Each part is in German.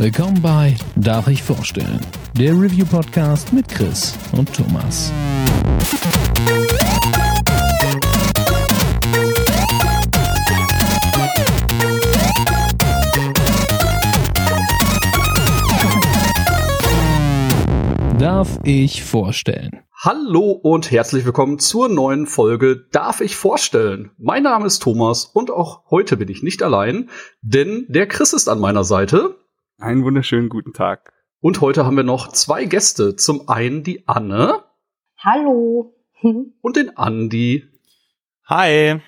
Willkommen bei Darf ich vorstellen? Der Review-Podcast mit Chris und Thomas. Darf ich vorstellen? Hallo und herzlich willkommen zur neuen Folge Darf ich vorstellen? Mein Name ist Thomas und auch heute bin ich nicht allein, denn der Chris ist an meiner Seite. Einen wunderschönen guten Tag. Und heute haben wir noch zwei Gäste. Zum einen die Anne. Hallo. und den Andi. Hi.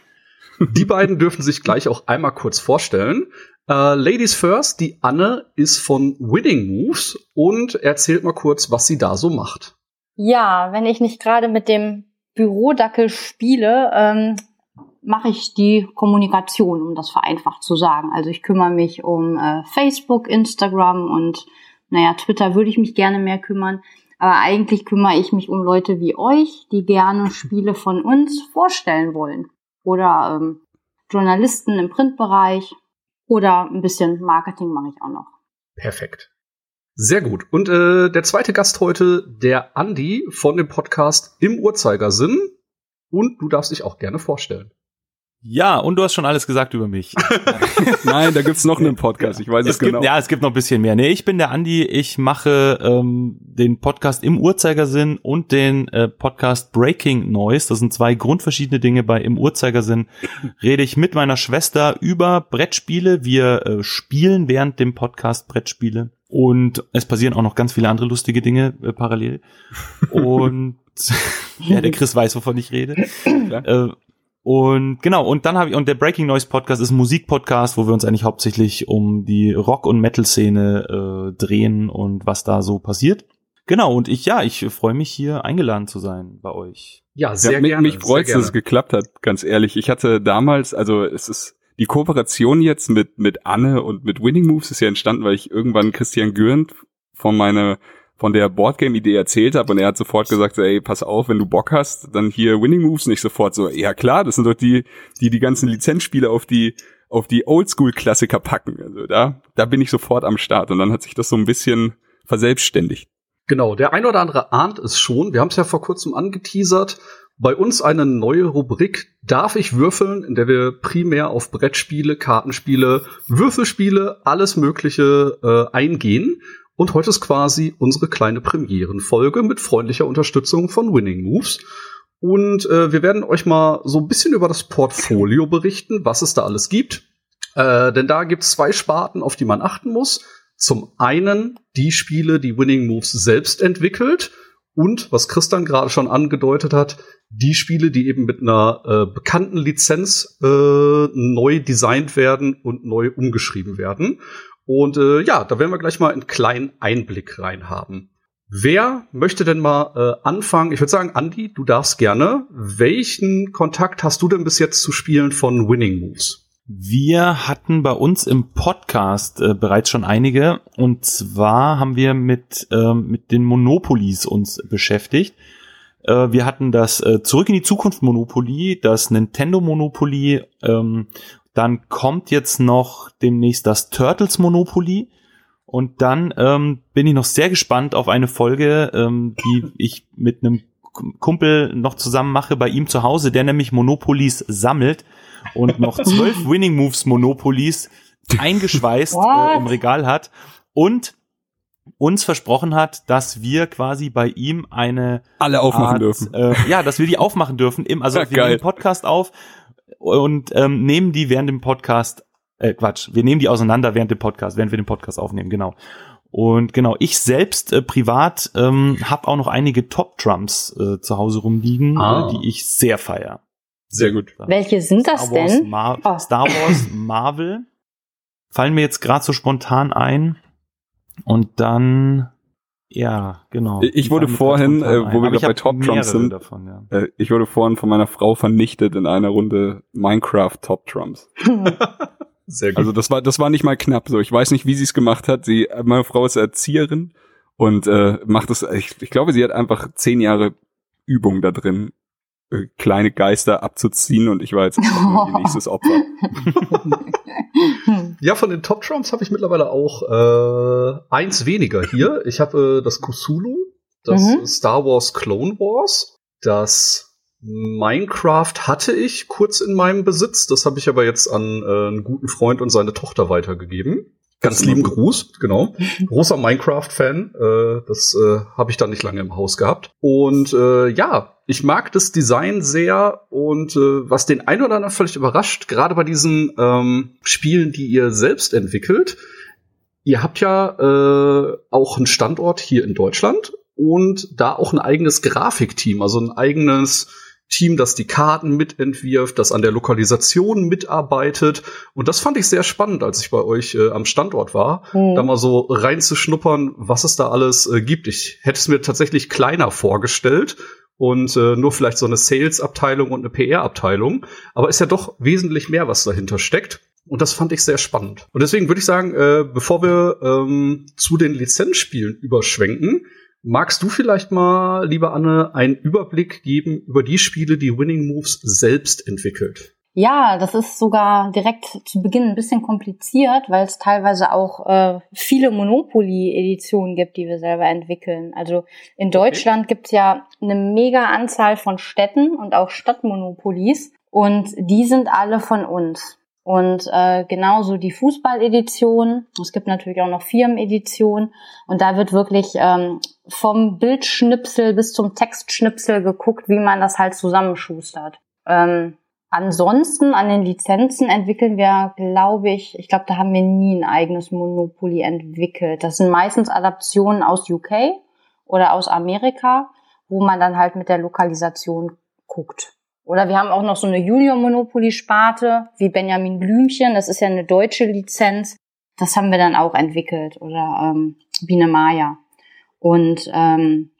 Die beiden dürfen sich gleich auch einmal kurz vorstellen. Uh, Ladies first, die Anne ist von Winning Moves und erzählt mal kurz, was sie da so macht. Ja, wenn ich nicht gerade mit dem Bürodackel spiele, ähm, mache ich die Kommunikation, um das vereinfacht zu sagen. Also ich kümmere mich um äh, Facebook, Instagram und naja, Twitter würde ich mich gerne mehr kümmern. Aber eigentlich kümmere ich mich um Leute wie euch, die gerne Spiele von uns vorstellen wollen. Oder ähm, Journalisten im Printbereich. Oder ein bisschen Marketing mache ich auch noch. Perfekt. Sehr gut. Und äh, der zweite Gast heute, der Andi von dem Podcast Im Uhrzeigersinn. Und du darfst dich auch gerne vorstellen. Ja, und du hast schon alles gesagt über mich. Nein, da gibt's noch einen Podcast, ich weiß es, es gibt, genau. Ja, es gibt noch ein bisschen mehr. Nee, ich bin der Andi, ich mache ähm, den Podcast im Uhrzeigersinn und den äh, Podcast Breaking Noise. Das sind zwei grundverschiedene Dinge. Bei Im Uhrzeigersinn rede ich mit meiner Schwester über Brettspiele. Wir äh, spielen während dem Podcast Brettspiele. Und es passieren auch noch ganz viele andere lustige Dinge äh, parallel. Und ja, der Chris weiß, wovon ich rede. Äh, und genau, und dann habe ich, und der Breaking Noise Podcast ist ein Musikpodcast, wo wir uns eigentlich hauptsächlich um die Rock- und Metal-Szene äh, drehen und was da so passiert. Genau, und ich, ja, ich freue mich hier eingeladen zu sein bei euch. Ja, sehr ja, gerne. Mich freut es, dass es geklappt hat, ganz ehrlich. Ich hatte damals, also es ist die Kooperation jetzt mit, mit Anne und mit Winning Moves ist ja entstanden, weil ich irgendwann Christian Gürnt von meiner von der Boardgame-Idee erzählt habe und er hat sofort gesagt, ey, pass auf, wenn du Bock hast, dann hier Winning Moves nicht sofort so, ja klar, das sind doch die, die die ganzen Lizenzspiele auf die auf die Oldschool-Klassiker packen. Also da, da bin ich sofort am Start und dann hat sich das so ein bisschen verselbstständigt. Genau, der ein oder andere ahnt es schon. Wir haben es ja vor kurzem angeteasert. Bei uns eine neue Rubrik Darf ich würfeln, in der wir primär auf Brettspiele, Kartenspiele, Würfelspiele, alles Mögliche äh, eingehen. Und heute ist quasi unsere kleine Premierenfolge mit freundlicher Unterstützung von Winning Moves. Und äh, wir werden euch mal so ein bisschen über das Portfolio berichten, was es da alles gibt. Äh, denn da gibt es zwei Sparten, auf die man achten muss. Zum einen die Spiele, die Winning Moves selbst entwickelt. Und was Christian gerade schon angedeutet hat, die Spiele, die eben mit einer äh, bekannten Lizenz äh, neu designt werden und neu umgeschrieben werden. Und äh, ja, da werden wir gleich mal einen kleinen Einblick rein haben. Wer möchte denn mal äh, anfangen? Ich würde sagen, Andy, du darfst gerne. Welchen Kontakt hast du denn bis jetzt zu Spielen von Winning Moves? Wir hatten bei uns im Podcast äh, bereits schon einige. Und zwar haben wir mit, ähm, mit den Monopolies uns beschäftigt. Äh, wir hatten das äh, Zurück in die Zukunft Monopoly, das Nintendo Monopoly ähm, dann kommt jetzt noch demnächst das Turtles Monopoly. Und dann ähm, bin ich noch sehr gespannt auf eine Folge, ähm, die ich mit einem Kumpel noch zusammen mache bei ihm zu Hause, der nämlich Monopolies sammelt und noch zwölf Winning Moves Monopolies eingeschweißt äh, im Regal hat und uns versprochen hat, dass wir quasi bei ihm eine alle aufmachen Art, dürfen. Äh, ja, dass wir die aufmachen dürfen. Im, also Ja, wir geil. nehmen den Podcast auf und ähm, nehmen die während dem Podcast, äh, Quatsch, wir nehmen die auseinander während dem Podcast, während wir den Podcast aufnehmen, genau. Und genau, ich selbst äh, privat ähm, habe auch noch einige Top-Trumps äh, zu Hause rumliegen, Ah. äh, die ich sehr feier. Sehr gut. Welche sind das Star Wars, denn? Mar Oh. Star Wars, Marvel fallen mir jetzt gerade so spontan ein. Und dann, ja, genau. Ich wurde vorhin, äh, wo wir bei Top Trumps sind, Davon, ja. Äh, ich wurde vorhin von meiner Frau vernichtet in einer Runde Minecraft Top Trumps. Sehr gut. Also das war das war nicht mal knapp so. Ich weiß nicht, wie sie es gemacht hat. Sie meine Frau ist Erzieherin und äh, macht es. Ich, ich glaube, sie hat einfach zehn Jahre Übung da drin äh, kleine Geister abzuziehen und ich war jetzt nur nächstes Opfer. ja, von den Top Trumps habe ich mittlerweile auch äh, eins weniger hier. Ich habe äh, das Kusulu, das mhm. Star Wars Clone Wars, das Minecraft hatte ich kurz in meinem Besitz. Das habe ich aber jetzt an äh, einen guten Freund und seine Tochter weitergegeben. Ganz lieben Gruß, genau. Großer Minecraft-Fan. Äh, das äh, habe ich dann nicht lange im Haus gehabt. Und äh, ja, ich mag das Design sehr und äh, was den einen oder anderen völlig überrascht, gerade bei diesen ähm, Spielen, die ihr selbst entwickelt. Ihr habt ja äh, auch einen Standort hier in Deutschland und da auch ein eigenes Grafikteam, also ein eigenes Team, das die Karten mitentwirft, das an der Lokalisation mitarbeitet. Und das fand ich sehr spannend, als ich bei euch äh, am Standort war, mhm. da mal so reinzuschnuppern, was es da alles äh, gibt. Ich hätte es mir tatsächlich kleiner vorgestellt und äh, nur vielleicht so eine Sales-Abteilung und eine PR-Abteilung. Aber ist ja doch wesentlich mehr, was dahinter steckt. Und das fand ich sehr spannend. Und deswegen würde ich sagen, äh, bevor wir ähm, zu den Lizenzspielen überschwenken, Magst du vielleicht mal, liebe Anne, einen Überblick geben über die Spiele, die Winning Moves selbst entwickelt? Ja, das ist sogar direkt zu Beginn ein bisschen kompliziert, weil es teilweise auch äh, viele Monopoly-Editionen gibt, die wir selber entwickeln. Also in Deutschland okay. gibt's ja eine mega Anzahl von Städten und auch Stadtmonopolies und die sind alle von uns. Und äh, genauso die Fußball-Edition. Es gibt natürlich auch noch Firmen-Edition. Und da wird wirklich ähm, vom Bildschnipsel bis zum Textschnipsel geguckt, wie man das halt zusammenschustert. Ähm, ansonsten an den Lizenzen entwickeln wir, glaube ich, ich glaube, da haben wir nie ein eigenes Monopoly entwickelt. Das sind meistens Adaptionen aus UK oder aus Amerika, wo man dann halt mit der Lokalisation guckt. Oder wir haben auch noch so eine Junior Monopoly Sparte wie Benjamin Blümchen. Das ist ja eine deutsche Lizenz. Das haben wir dann auch entwickelt. Oder ähm, Biene Maya. Und ähm,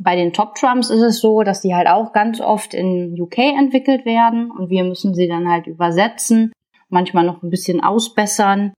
bei den Top Trumps ist es so, dass die halt auch ganz oft in UK entwickelt werden und wir müssen sie dann halt übersetzen, manchmal noch ein bisschen ausbessern.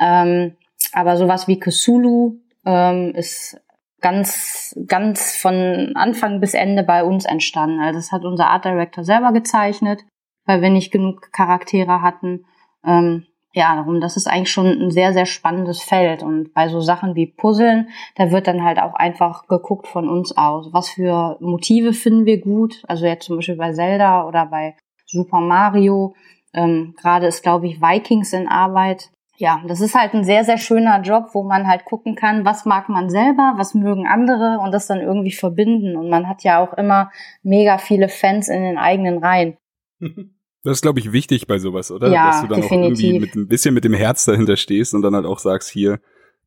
Ähm, aber sowas wie Cthulhu ähm, ist ganz, ganz von Anfang bis Ende bei uns entstanden. Also das hat unser Art Director selber gezeichnet, weil wir nicht genug Charaktere hatten. Ähm, ja, darum, das ist eigentlich schon ein sehr, sehr spannendes Feld. Und bei so Sachen wie Puzzeln, da wird dann halt auch einfach geguckt von uns aus. Was für Motive finden wir gut? Also jetzt zum Beispiel bei Zelda oder bei Super Mario. Ähm, Gerade ist, glaube ich, Vikings in Arbeit. Ja, das ist halt ein sehr, sehr schöner Job, wo man halt gucken kann, was mag man selber, was mögen andere und das dann irgendwie verbinden. Und man hat ja auch immer mega viele Fans in den eigenen Reihen. Das ist, glaube ich, wichtig bei sowas, oder? Ja, Dass du dann definitiv. auch irgendwie mit ein bisschen mit dem Herz dahinter stehst und dann halt auch sagst, hier,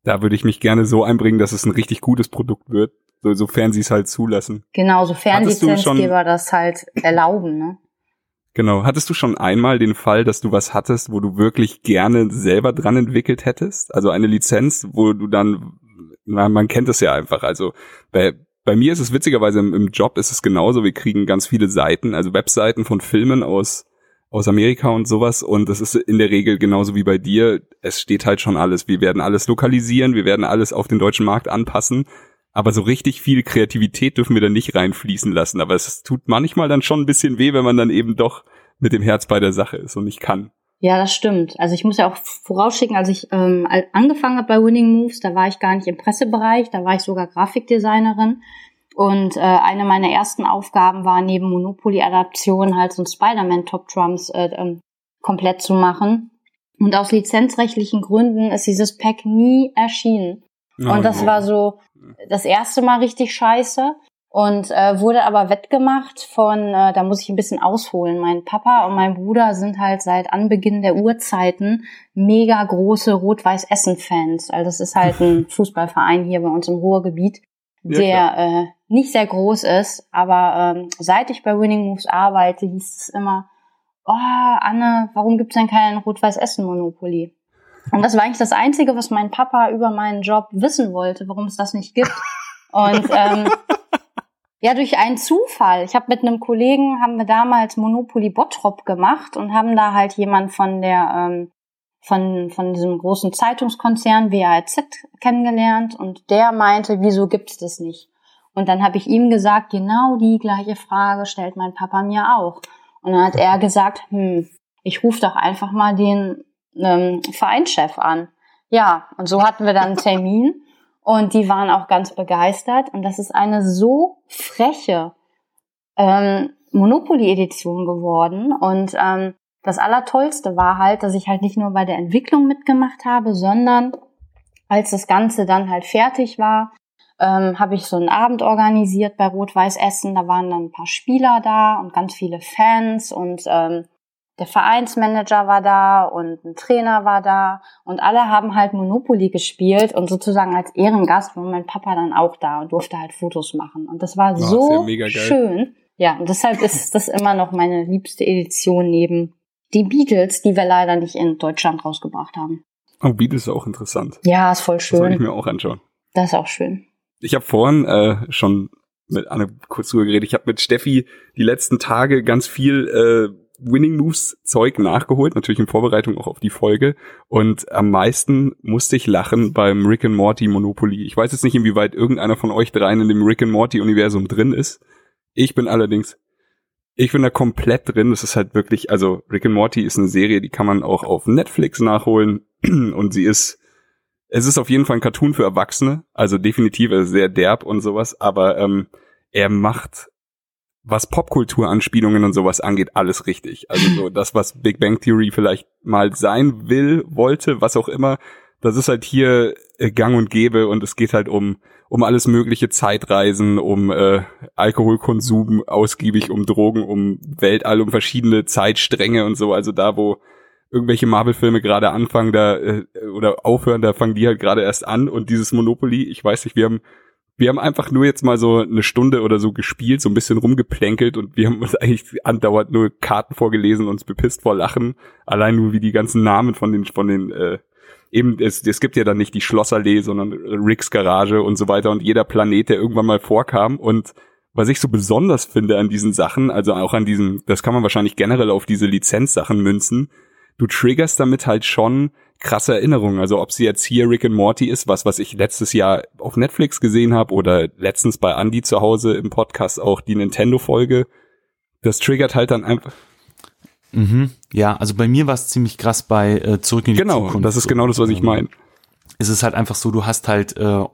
da würde ich mich gerne so einbringen, dass es ein richtig gutes Produkt wird, so, sofern sie es halt zulassen. Genau, sofern Lizenzgeber das halt erlauben, ne? Genau. Hattest du schon einmal den Fall, dass du was hattest, wo du wirklich gerne selber dran entwickelt hättest? Also eine Lizenz, wo du dann, na, man kennt es ja einfach. Also bei, bei mir ist es witzigerweise im, im Job ist es genauso. Wir kriegen ganz viele Seiten, also Webseiten von Filmen aus aus Amerika und sowas und das ist in der Regel genauso wie bei dir. Es steht halt schon alles. Wir werden alles lokalisieren, wir werden alles auf den deutschen Markt anpassen, aber so richtig viel Kreativität dürfen wir da nicht reinfließen lassen. Aber es tut manchmal dann schon ein bisschen weh, wenn man dann eben doch mit dem Herz bei der Sache ist und nicht kann. Ja, das stimmt. Also ich muss ja auch vorausschicken, als ich ähm, angefangen habe bei Winning Moves, da war ich gar nicht im Pressebereich, da war ich sogar Grafikdesignerin. Und äh, eine meiner ersten Aufgaben war, neben Monopoly-Adaptionen halt so ein Spider-Man Top Trumps äh, ähm, komplett zu machen. Und aus lizenzrechtlichen Gründen ist dieses Pack nie erschienen. Oh, und das no. war so das erste Mal richtig scheiße und äh, wurde aber wettgemacht von, äh, da muss ich ein bisschen ausholen. Mein Papa und mein Bruder sind halt seit Anbeginn der Urzeiten mega große Rot-Weiß-Essen-Fans. Also das ist halt ein Fußballverein hier bei uns im Ruhrgebiet der ja, äh, nicht sehr groß ist. Aber ähm, seit ich bei Winning Moves arbeite, hieß es immer, oh, Anne, warum gibt's denn kein Rot-Weiß-Essen-Monopoly? Und das war eigentlich das Einzige, was mein Papa über meinen Job wissen wollte, warum es das nicht gibt. Und ähm, ja, durch einen Zufall. Ich habe mit einem Kollegen, haben wir damals Monopoly Bottrop gemacht und haben da halt jemand von der ähm, von, von diesem großen Zeitungskonzern WAZ kennengelernt und der meinte, wieso gibt's das nicht? Und dann habe ich ihm gesagt, genau die gleiche Frage stellt mein Papa mir auch. Und dann hat er gesagt, hm, ich rufe doch einfach mal den ähm, Vereinschef an. Ja, und so hatten wir dann einen Termin und die waren auch ganz begeistert. Und das ist eine so freche ähm, Monopoly-Edition geworden. Und ähm, das Allertollste war halt, dass ich halt nicht nur bei der Entwicklung mitgemacht habe, sondern als das Ganze dann halt fertig war, ähm, habe ich so einen Abend organisiert bei Rot-Weiß Essen. Da waren dann ein paar Spieler da und ganz viele Fans und ähm, der Vereinsmanager war da und ein Trainer war da und alle haben halt Monopoly gespielt und sozusagen als Ehrengast war mein Papa dann auch da und durfte halt Fotos machen und das war oh, so ja schön. Ja, und deshalb ist das immer noch meine liebste Edition neben die Beatles, die wir leider nicht in Deutschland rausgebracht haben. Oh, Beatles ist auch interessant. Ja, ist voll schön. Das soll ich mir auch anschauen. Das ist auch schön. Ich habe vorhin äh, schon mit Anne kurz drüber geredet. Ich habe mit Steffi die letzten Tage ganz viel äh, Winning Moves Zeug nachgeholt, natürlich in Vorbereitung auch auf die Folge. Und am meisten musste ich lachen beim Rick and Morty Monopoly. Ich weiß jetzt nicht, inwieweit irgendeiner von euch dreien in dem Rick and Morty Universum drin ist. Ich bin allerdings, ich bin da komplett drin. Das ist halt wirklich, also Rick and Morty ist eine Serie, die kann man auch auf Netflix nachholen. Und sie ist, es ist auf jeden Fall ein Cartoon für Erwachsene. Also definitiv sehr derb und sowas. Aber ähm, er macht was Popkultur-Anspielungen und sowas angeht, alles richtig. Also so das, was Big Bang Theory vielleicht mal sein will, wollte, was auch immer, das ist halt hier äh, gang und gäbe und es geht halt um um alles mögliche Zeitreisen, um äh, Alkoholkonsum ausgiebig, um Drogen, um Weltall, um verschiedene Zeitstränge und so. Also da, wo irgendwelche Marvel-Filme gerade anfangen, da äh, oder aufhören, da fangen die halt gerade erst an und dieses Monopoly, ich weiß nicht, wir haben wir haben einfach nur jetzt mal so eine Stunde oder so gespielt, so ein bisschen rumgeplänkelt und wir haben uns eigentlich andauernd nur Karten vorgelesen, uns bepisst vor Lachen. Allein nur wie die ganzen Namen von den, von den, äh, eben, es, es gibt ja dann nicht die Schlossallee, sondern Ricks Garage und so weiter und jeder Planet, der irgendwann mal vorkam und was ich so besonders finde an diesen Sachen, also auch an diesen, das kann man wahrscheinlich generell auf diese Lizenzsachen münzen, du triggerst damit halt schon krasse Erinnerungen. Also ob sie jetzt hier Rick and Morty ist, was was ich letztes Jahr auf Netflix gesehen habe oder letztens bei Andy zu Hause im Podcast auch die Nintendo Folge, das triggert halt dann einfach. Mhm. Ja, also bei mir war es ziemlich krass bei äh, Zurück in die genau, Zukunft. Genau, das ist genau das, was ich meine ist es halt einfach so, du hast halt äh,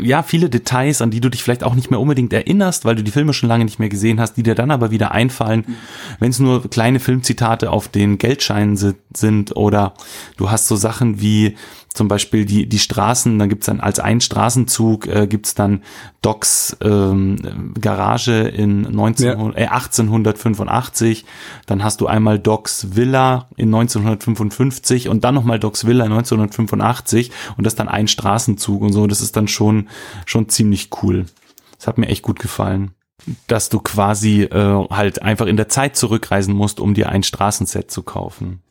ja viele Details, an die du dich vielleicht auch nicht mehr unbedingt erinnerst, weil du die Filme schon lange nicht mehr gesehen hast, die dir dann aber wieder einfallen, mhm. wenn es nur kleine Filmzitate auf den Geldscheinen sind oder du hast so Sachen wie zum Beispiel die, die Straßen, dann gibt's dann als ein Straßenzug äh, gibt's dann Docs ähm, Garage in 19, ja. äh, 1885, dann hast du einmal Docs Villa in 1955 und dann nochmal Docs Villa in 1985 und das dann ein Straßenzug und so, das ist dann schon, schon ziemlich cool. Das hat mir echt gut gefallen dass du quasi äh, halt einfach in der Zeit zurückreisen musst, um dir ein Straßenset zu kaufen.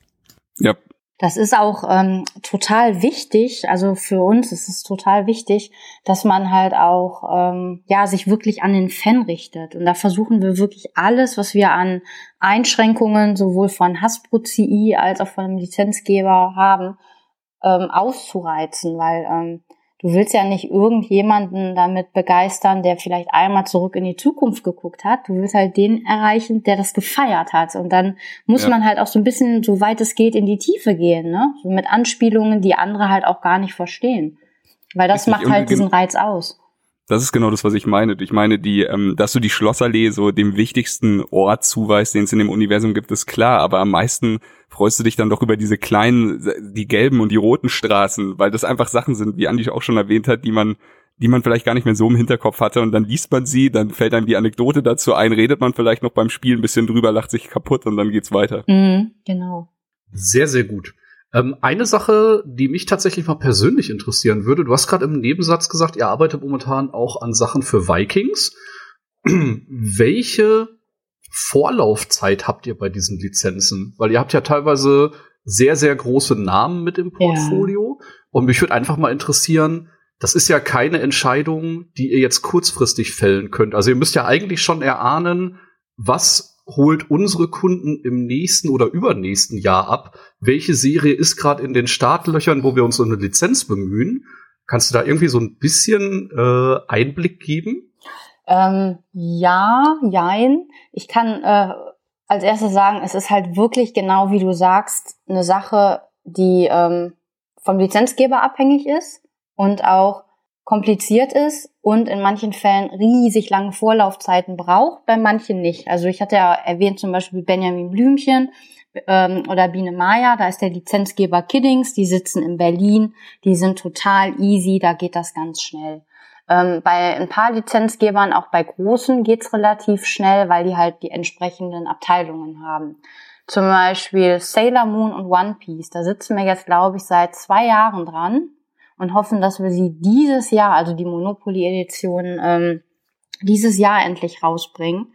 Ja, das ist auch ähm, total wichtig. Also für uns ist es total wichtig, dass man halt auch ähm, ja sich wirklich an den Fan richtet. Und da versuchen wir wirklich alles, was wir an Einschränkungen sowohl von Hasbro CI als auch von dem Lizenzgeber haben, ähm, auszureizen, weil ähm, du willst ja nicht irgendjemanden damit begeistern, der vielleicht einmal zurück in die Zukunft geguckt hat. Du willst halt den erreichen, der das gefeiert hat. Und dann muss ja. man halt auch so ein bisschen, so weit es geht, in die Tiefe gehen, ne? So mit Anspielungen, die andere halt auch gar nicht verstehen. Weil das Richtig. macht halt diesen Reiz aus. Das ist genau das, was ich meine. Ich meine, die, ähm, dass du die Schlossallee so dem wichtigsten Ort zuweist, den es in dem Universum gibt, ist klar. Aber am meisten freust du dich dann doch über diese kleinen, die gelben und die roten Straßen, weil das einfach Sachen sind, wie Andi auch schon erwähnt hat, die man die man vielleicht gar nicht mehr so im Hinterkopf hatte und dann liest man sie, dann fällt einem die Anekdote dazu ein, redet man vielleicht noch beim Spiel ein bisschen drüber, lacht sich kaputt und dann geht's weiter. Mhm, genau. Sehr, sehr gut. Ähm, eine Sache, die mich tatsächlich mal persönlich interessieren würde, du hast gerade im Nebensatz gesagt, ihr arbeitet momentan auch an Sachen für Vikings. Welche Vorlaufzeit habt ihr bei diesen Lizenzen? Weil ihr habt ja teilweise sehr, sehr große Namen mit im Portfolio. Ja. Und mich würde einfach mal interessieren, das ist ja keine Entscheidung, die ihr jetzt kurzfristig fällen könnt. Also ihr müsst ja eigentlich schon erahnen, was holt unsere Kunden im nächsten oder übernächsten Jahr ab? Welche Serie ist gerade in den Startlöchern, wo wir uns um eine Lizenz bemühen? Kannst du da irgendwie so ein bisschen äh, Einblick geben? Ähm, ja, jein. Ich kann äh, als erstes sagen, es ist halt wirklich genau wie du sagst, eine Sache, die ähm, vom Lizenzgeber abhängig ist und auch kompliziert ist und in manchen Fällen riesig lange Vorlaufzeiten braucht, bei manchen nicht. Also ich hatte ja erwähnt zum Beispiel Benjamin Blümchen ähm, oder Biene Maya, da ist der Lizenzgeber Kiddings, die sitzen in Berlin, die sind total easy, da geht das ganz schnell. Ähm, bei ein paar Lizenzgebern, auch bei großen, geht's relativ schnell, weil die halt die entsprechenden Abteilungen haben. Zum Beispiel Sailor Moon und One Piece, da sitzen wir jetzt, glaube ich, seit zwei Jahren dran und hoffen, dass wir sie dieses Jahr, also die Monopoly-Edition, ähm, dieses Jahr endlich rausbringen.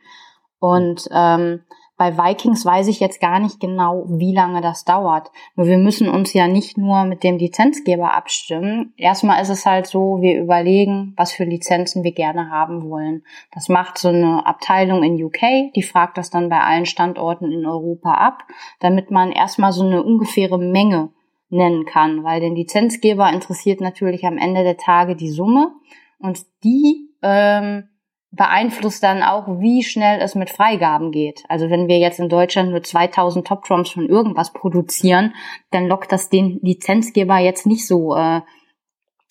Und ähm, bei Vikings weiß ich jetzt gar nicht genau, wie lange das dauert. Nur wir müssen uns ja nicht nur mit dem Lizenzgeber abstimmen. Erstmal ist es halt so, wir überlegen, was für Lizenzen wir gerne haben wollen. Das macht so eine Abteilung in UK, die fragt das dann bei allen Standorten in Europa ab, damit man erstmal so eine ungefähre Menge nennen kann, weil den Lizenzgeber interessiert natürlich am Ende der Tage die Summe und die ähm, beeinflusst dann auch, wie schnell es mit Freigaben geht. Also wenn wir jetzt in Deutschland nur 2000 Top Drums von irgendwas produzieren, dann lockt das den Lizenzgeber jetzt nicht so äh,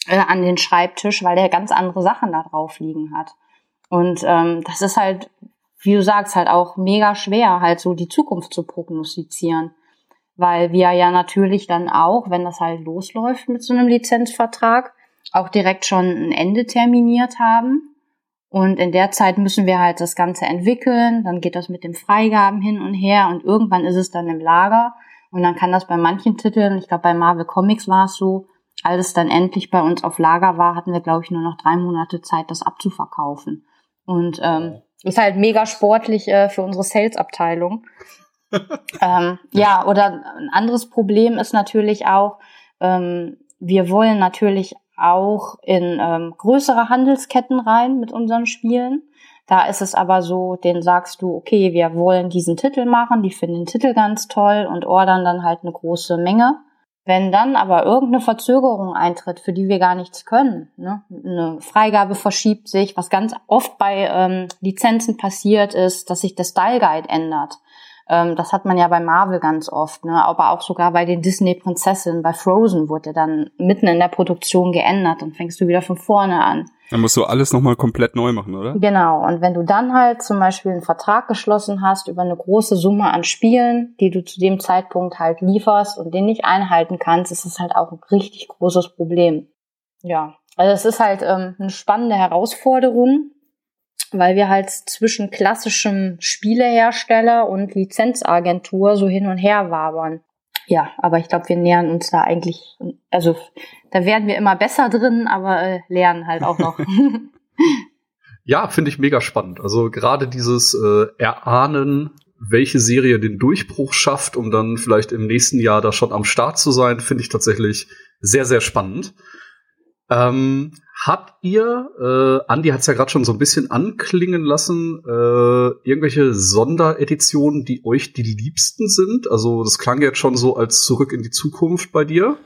äh, an den Schreibtisch, weil der ganz andere Sachen da drauf liegen hat. Und ähm, das ist halt, wie du sagst, halt auch mega schwer, halt so die Zukunft zu prognostizieren. Weil wir ja natürlich dann auch, wenn das halt losläuft mit so einem Lizenzvertrag, auch direkt schon ein Ende terminiert haben und in der Zeit müssen wir halt das Ganze entwickeln, dann geht das mit den Freigaben hin und her und irgendwann ist es dann im Lager und dann kann das bei manchen Titeln, ich glaube bei Marvel Comics war es so, als es dann endlich bei uns auf Lager war, hatten wir glaube ich nur noch drei Monate Zeit, das abzuverkaufen. Und ähm, ist halt mega sportlich äh, für unsere Sales-Abteilung. ähm, ja, oder ein anderes Problem ist natürlich auch, ähm, wir wollen natürlich auch in ähm, größere Handelsketten rein mit unseren Spielen. Da ist es aber so, den sagst du, okay, wir wollen diesen Titel machen, die finden den Titel ganz toll und ordern dann halt eine große Menge. Wenn dann aber irgendeine Verzögerung eintritt, für die wir gar nichts können, ne? eine Freigabe verschiebt sich, was ganz oft bei ähm, Lizenzen passiert ist, dass sich der Style Guide ändert. Ähm, das hat man ja bei Marvel ganz oft, ne? aber auch sogar bei den Disney-Prinzessinnen. Bei Frozen wurde dann mitten in der Produktion geändert. Dann fängst du wieder von vorne an. Dann musst du alles nochmal komplett neu machen, oder? Genau. Und wenn du dann halt zum Beispiel einen Vertrag geschlossen hast über eine große Summe an Spielen, die du zu dem Zeitpunkt halt lieferst und den nicht einhalten kannst, ist es halt auch ein richtig großes Problem. Ja. Also es ist halt ähm, eine spannende Herausforderung, weil wir halt zwischen klassischem Spielehersteller und Lizenzagentur so hin und her wabern. Ja, aber ich glaube, wir nähern uns da eigentlich, also da werden wir immer besser drin, aber äh, lernen halt auch noch. ja, finde ich mega spannend. Also gerade dieses äh, Erahnen, welche Serie den Durchbruch schafft, um dann vielleicht im nächsten Jahr da schon am Start zu sein, finde ich tatsächlich sehr, sehr spannend. Ähm, habt ihr, äh, Andi hat es ja gerade schon so ein bisschen anklingen lassen, äh, irgendwelche Sondereditionen, die euch die liebsten sind? Also das klang jetzt schon so als Zurück in die Zukunft bei dir.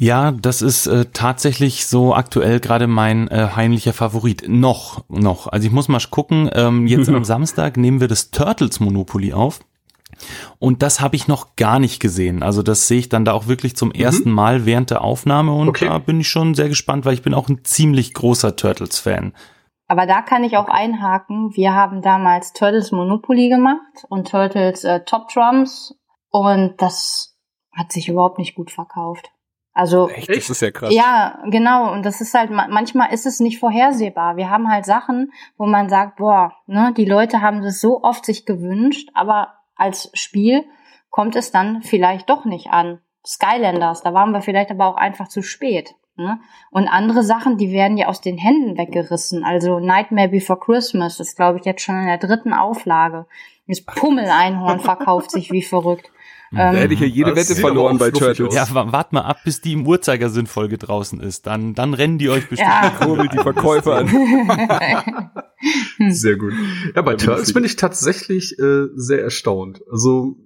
Ja, das ist äh, tatsächlich so aktuell gerade mein äh, heimlicher Favorit. Noch, noch. Also ich muss mal gucken. Ähm, jetzt am Samstag nehmen wir das Turtles Monopoly auf. Und das habe ich noch gar nicht gesehen. Also das sehe ich dann da auch wirklich zum mhm. ersten Mal während der Aufnahme und okay. da bin ich schon sehr gespannt, weil ich bin auch ein ziemlich großer Turtles-Fan. Aber da kann ich auch einhaken. Wir haben damals Turtles Monopoly gemacht und Turtles äh, Top Drums und das hat sich überhaupt nicht gut verkauft. Also Echt? Das ist ja krass. Ja, genau. Und das ist halt manchmal ist es nicht vorhersehbar. Wir haben halt Sachen, wo man sagt, boah, ne, die Leute haben das so oft sich gewünscht, aber als Spiel kommt es dann vielleicht doch nicht an. Skylanders, da waren wir vielleicht aber auch einfach zu spät. Ne? Und andere Sachen, die werden ja aus den Händen weggerissen. Also Nightmare Before Christmas ist, glaube ich, jetzt schon in der dritten Auflage. Das Pummeleinhorn verkauft sich wie verrückt. Da hätte ich ja jede Wette verloren bei Turtles. Ja, wart mal ab, bis die im Uhrzeigersinn-Folge draußen ist. Dann, dann rennen die euch bestimmt ja. kurbelt die Verkäufer an. sehr gut. Ja, bei Turtles bin ich tatsächlich äh, sehr erstaunt. Also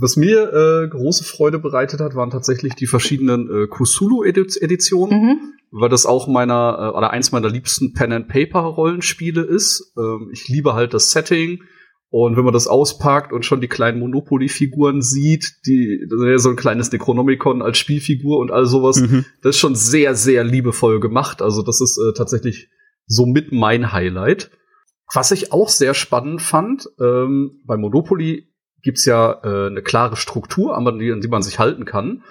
Was mir äh, große Freude bereitet hat, waren tatsächlich die verschiedenen äh, Kusulu-Editionen, Mhm. weil das auch meiner äh, oder eins meiner liebsten Pen and Paper Rollenspiele ist. Ähm, ich liebe halt das Setting und wenn man das auspackt und schon die kleinen Monopoly-Figuren sieht, die das ist so ein kleines Necronomicon als Spielfigur und all sowas, Mhm. das ist schon sehr sehr liebevoll gemacht. Also das ist äh, tatsächlich so mit mein Highlight. Was ich auch sehr spannend fand, ähm, bei Monopoly gibt's ja äh, eine klare Struktur, an die, an die man sich halten kann.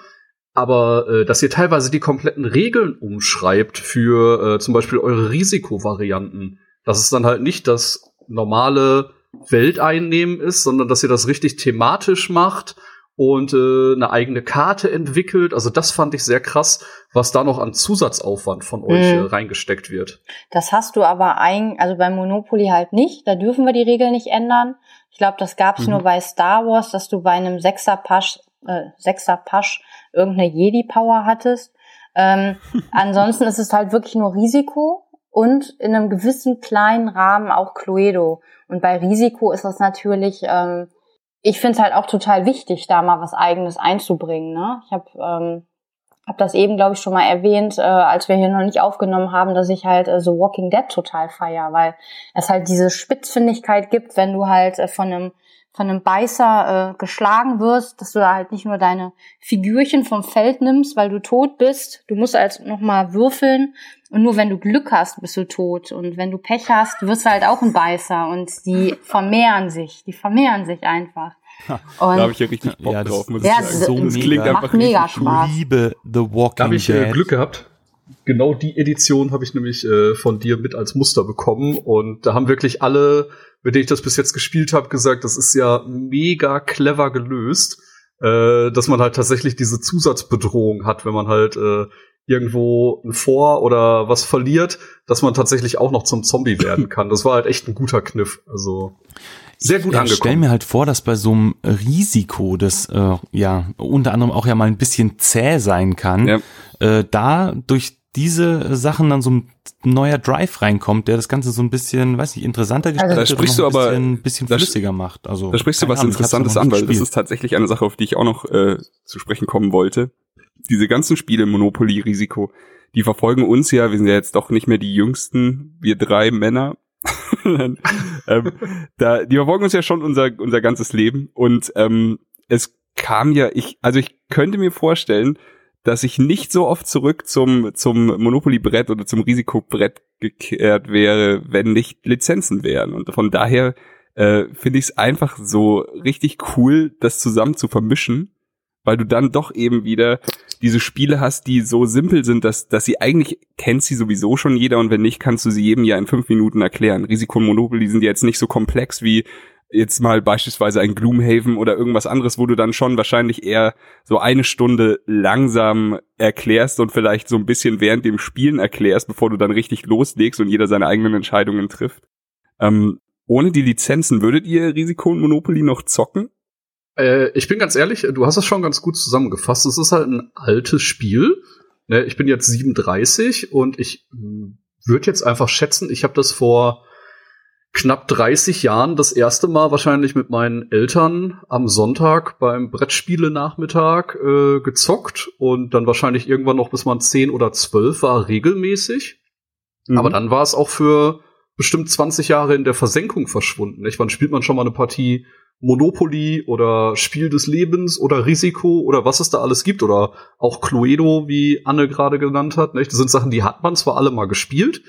Aber äh, dass ihr teilweise die kompletten Regeln umschreibt für äh, zum Beispiel eure Risikovarianten, dass es dann halt nicht das normale Welteinnehmen ist, sondern dass ihr das richtig thematisch macht und äh, eine eigene Karte entwickelt. Also das fand ich sehr krass, was da noch an Zusatzaufwand von euch Mhm. äh, reingesteckt wird. Das hast du aber ein, also bei Monopoly halt nicht. Da dürfen wir die Regeln nicht ändern. Ich glaube, das gab es Mhm. nur bei Star Wars, dass du bei einem Sechser Pasch, äh, Sechser Pasch irgendeine Jedi Power hattest. Ähm, ansonsten ist es halt wirklich nur Risiko und in einem gewissen kleinen Rahmen auch Cluedo. Und bei Risiko ist das natürlich, ähm, ich finde es halt auch total wichtig, da mal was Eigenes einzubringen. Ne? Ich habe ähm, hab das eben, glaube ich, schon mal erwähnt, äh, als wir hier noch nicht aufgenommen haben, dass ich halt äh, The Walking Dead total feier, weil es halt diese Spitzfindigkeit gibt, wenn du halt äh, von einem von einem Beißer äh, geschlagen wirst, dass du da halt nicht nur deine Figürchen vom Feld nimmst, weil du tot bist. Du musst halt noch mal würfeln und nur wenn du Glück hast, bist du tot. Und wenn du Pech hast, wirst du halt auch ein Beißer und die vermehren sich. Die vermehren sich einfach. Da Und habe ich ja richtig Bock Ja, das- drauf, muss Ja, ich sagen. so das mega. klingt einfach macht mega Spaß. Ich liebe The Walking Da habe ich Dead. äh, Glück gehabt. Genau die Edition habe ich nämlich äh, von dir mit als Muster bekommen. Und da haben wirklich alle, mit denen ich das bis jetzt gespielt habe, gesagt, das ist ja mega clever gelöst, äh, dass man halt tatsächlich diese Zusatzbedrohung hat, wenn man halt äh, irgendwo ein Vor oder was verliert, dass man tatsächlich auch noch zum Zombie werden kann. Das war halt echt ein guter Kniff. Also sehr gut ich stell angekommen. mir halt vor, dass bei so einem Risiko, das äh, ja unter anderem auch ja mal ein bisschen zäh sein kann, Ja. äh, da durch diese Sachen dann so ein neuer Drive reinkommt, der das Ganze so ein bisschen, weiß nicht, interessanter gestaltet Da sprichst du ein aber- bisschen, bisschen da- flüssiger macht. Also Da sprichst du was Ahnung, Interessantes an, weil das ist tatsächlich eine Sache, auf die ich auch noch äh, zu sprechen kommen wollte. Diese ganzen Spiele, Monopoly, Risiko, die verfolgen uns ja, wir sind ja jetzt doch nicht mehr die jüngsten, wir drei Männer. ähm, da, die verfolgen uns ja schon unser, unser ganzes Leben. Und ähm, es kam ja, ich, also ich könnte mir vorstellen, dass ich nicht so oft zurück zum, zum Monopoly-Brett oder zum Risikobrett gekehrt wäre, wenn nicht Lizenzen wären. Und von daher äh, finde ich es einfach so richtig cool, das zusammen zu vermischen, weil du dann doch eben wieder diese Spiele hast, die so simpel sind, dass, dass sie eigentlich kennt sie sowieso schon jeder und wenn nicht, kannst du sie jedem ja in fünf Minuten erklären. Risiko und Monopoly sind ja jetzt nicht so komplex wie jetzt mal beispielsweise ein Gloomhaven oder irgendwas anderes, wo du dann schon wahrscheinlich eher so eine Stunde langsam erklärst und vielleicht so ein bisschen während dem Spielen erklärst, bevor du dann richtig loslegst und jeder seine eigenen Entscheidungen trifft. Ähm, ohne die Lizenzen würdet ihr Risiko und Monopoly noch zocken? Äh, ich bin ganz ehrlich, du hast es schon ganz gut zusammengefasst. Es ist halt ein altes Spiel. Ne, ich bin jetzt 37 und ich würde jetzt einfach schätzen, ich habe das vor knapp 30 Jahren das erste Mal wahrscheinlich mit meinen Eltern am Sonntag beim Brettspiele-Nachmittag äh, gezockt und dann wahrscheinlich irgendwann noch bis man 10 oder 12 war regelmäßig. Mhm. Aber dann war es auch für bestimmt 20 Jahre in der Versenkung verschwunden. Nicht? Wann spielt man schon mal eine Partie Monopoly oder Spiel des Lebens oder Risiko oder was es da alles gibt oder auch Cluedo, wie Anne gerade genannt hat. Nicht? Das sind Sachen, die hat man zwar alle mal gespielt,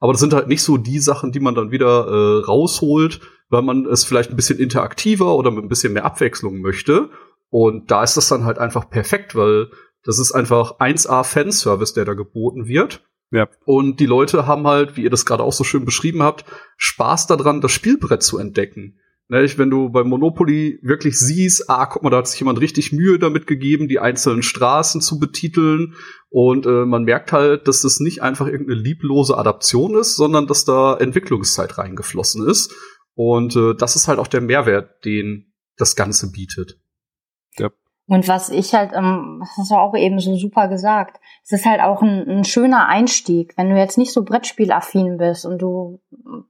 aber das sind halt nicht so die Sachen, die man dann wieder äh, rausholt, weil man es vielleicht ein bisschen interaktiver oder mit ein bisschen mehr Abwechslung möchte. Und da ist das dann halt einfach perfekt, weil das ist einfach 1A Fanservice, der da geboten wird. Ja. Und die Leute haben halt, wie ihr das gerade auch so schön beschrieben habt, Spaß daran, das Spielbrett zu entdecken. Ne, wenn du bei Monopoly wirklich siehst, ah, guck mal, da hat sich jemand richtig Mühe damit gegeben, die einzelnen Straßen zu betiteln. Und äh, man merkt halt, dass das nicht einfach irgendeine lieblose Adaption ist, sondern dass da Entwicklungszeit reingeflossen ist. Und äh, das ist halt auch der Mehrwert, den das Ganze bietet. Und was ich halt, ähm, das hast du auch eben so super gesagt, es ist halt auch ein, ein schöner Einstieg. Wenn du jetzt nicht so Brettspielaffin bist und du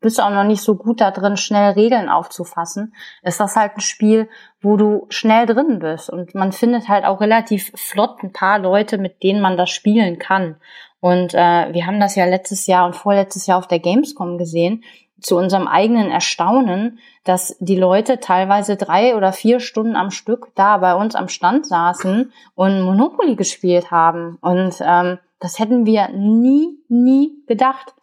bist auch noch nicht so gut da drin, schnell Regeln aufzufassen, ist das halt ein Spiel, wo du schnell drin bist. Und man findet halt auch relativ flott ein paar Leute, mit denen man das spielen kann. Und äh, wir haben das ja letztes Jahr und vorletztes Jahr auf der Gamescom gesehen zu unserem eigenen Erstaunen, dass die Leute teilweise drei oder vier Stunden am Stück da bei uns am Stand saßen und Monopoly gespielt haben. Und ähm, das hätten wir nie, nie gedacht.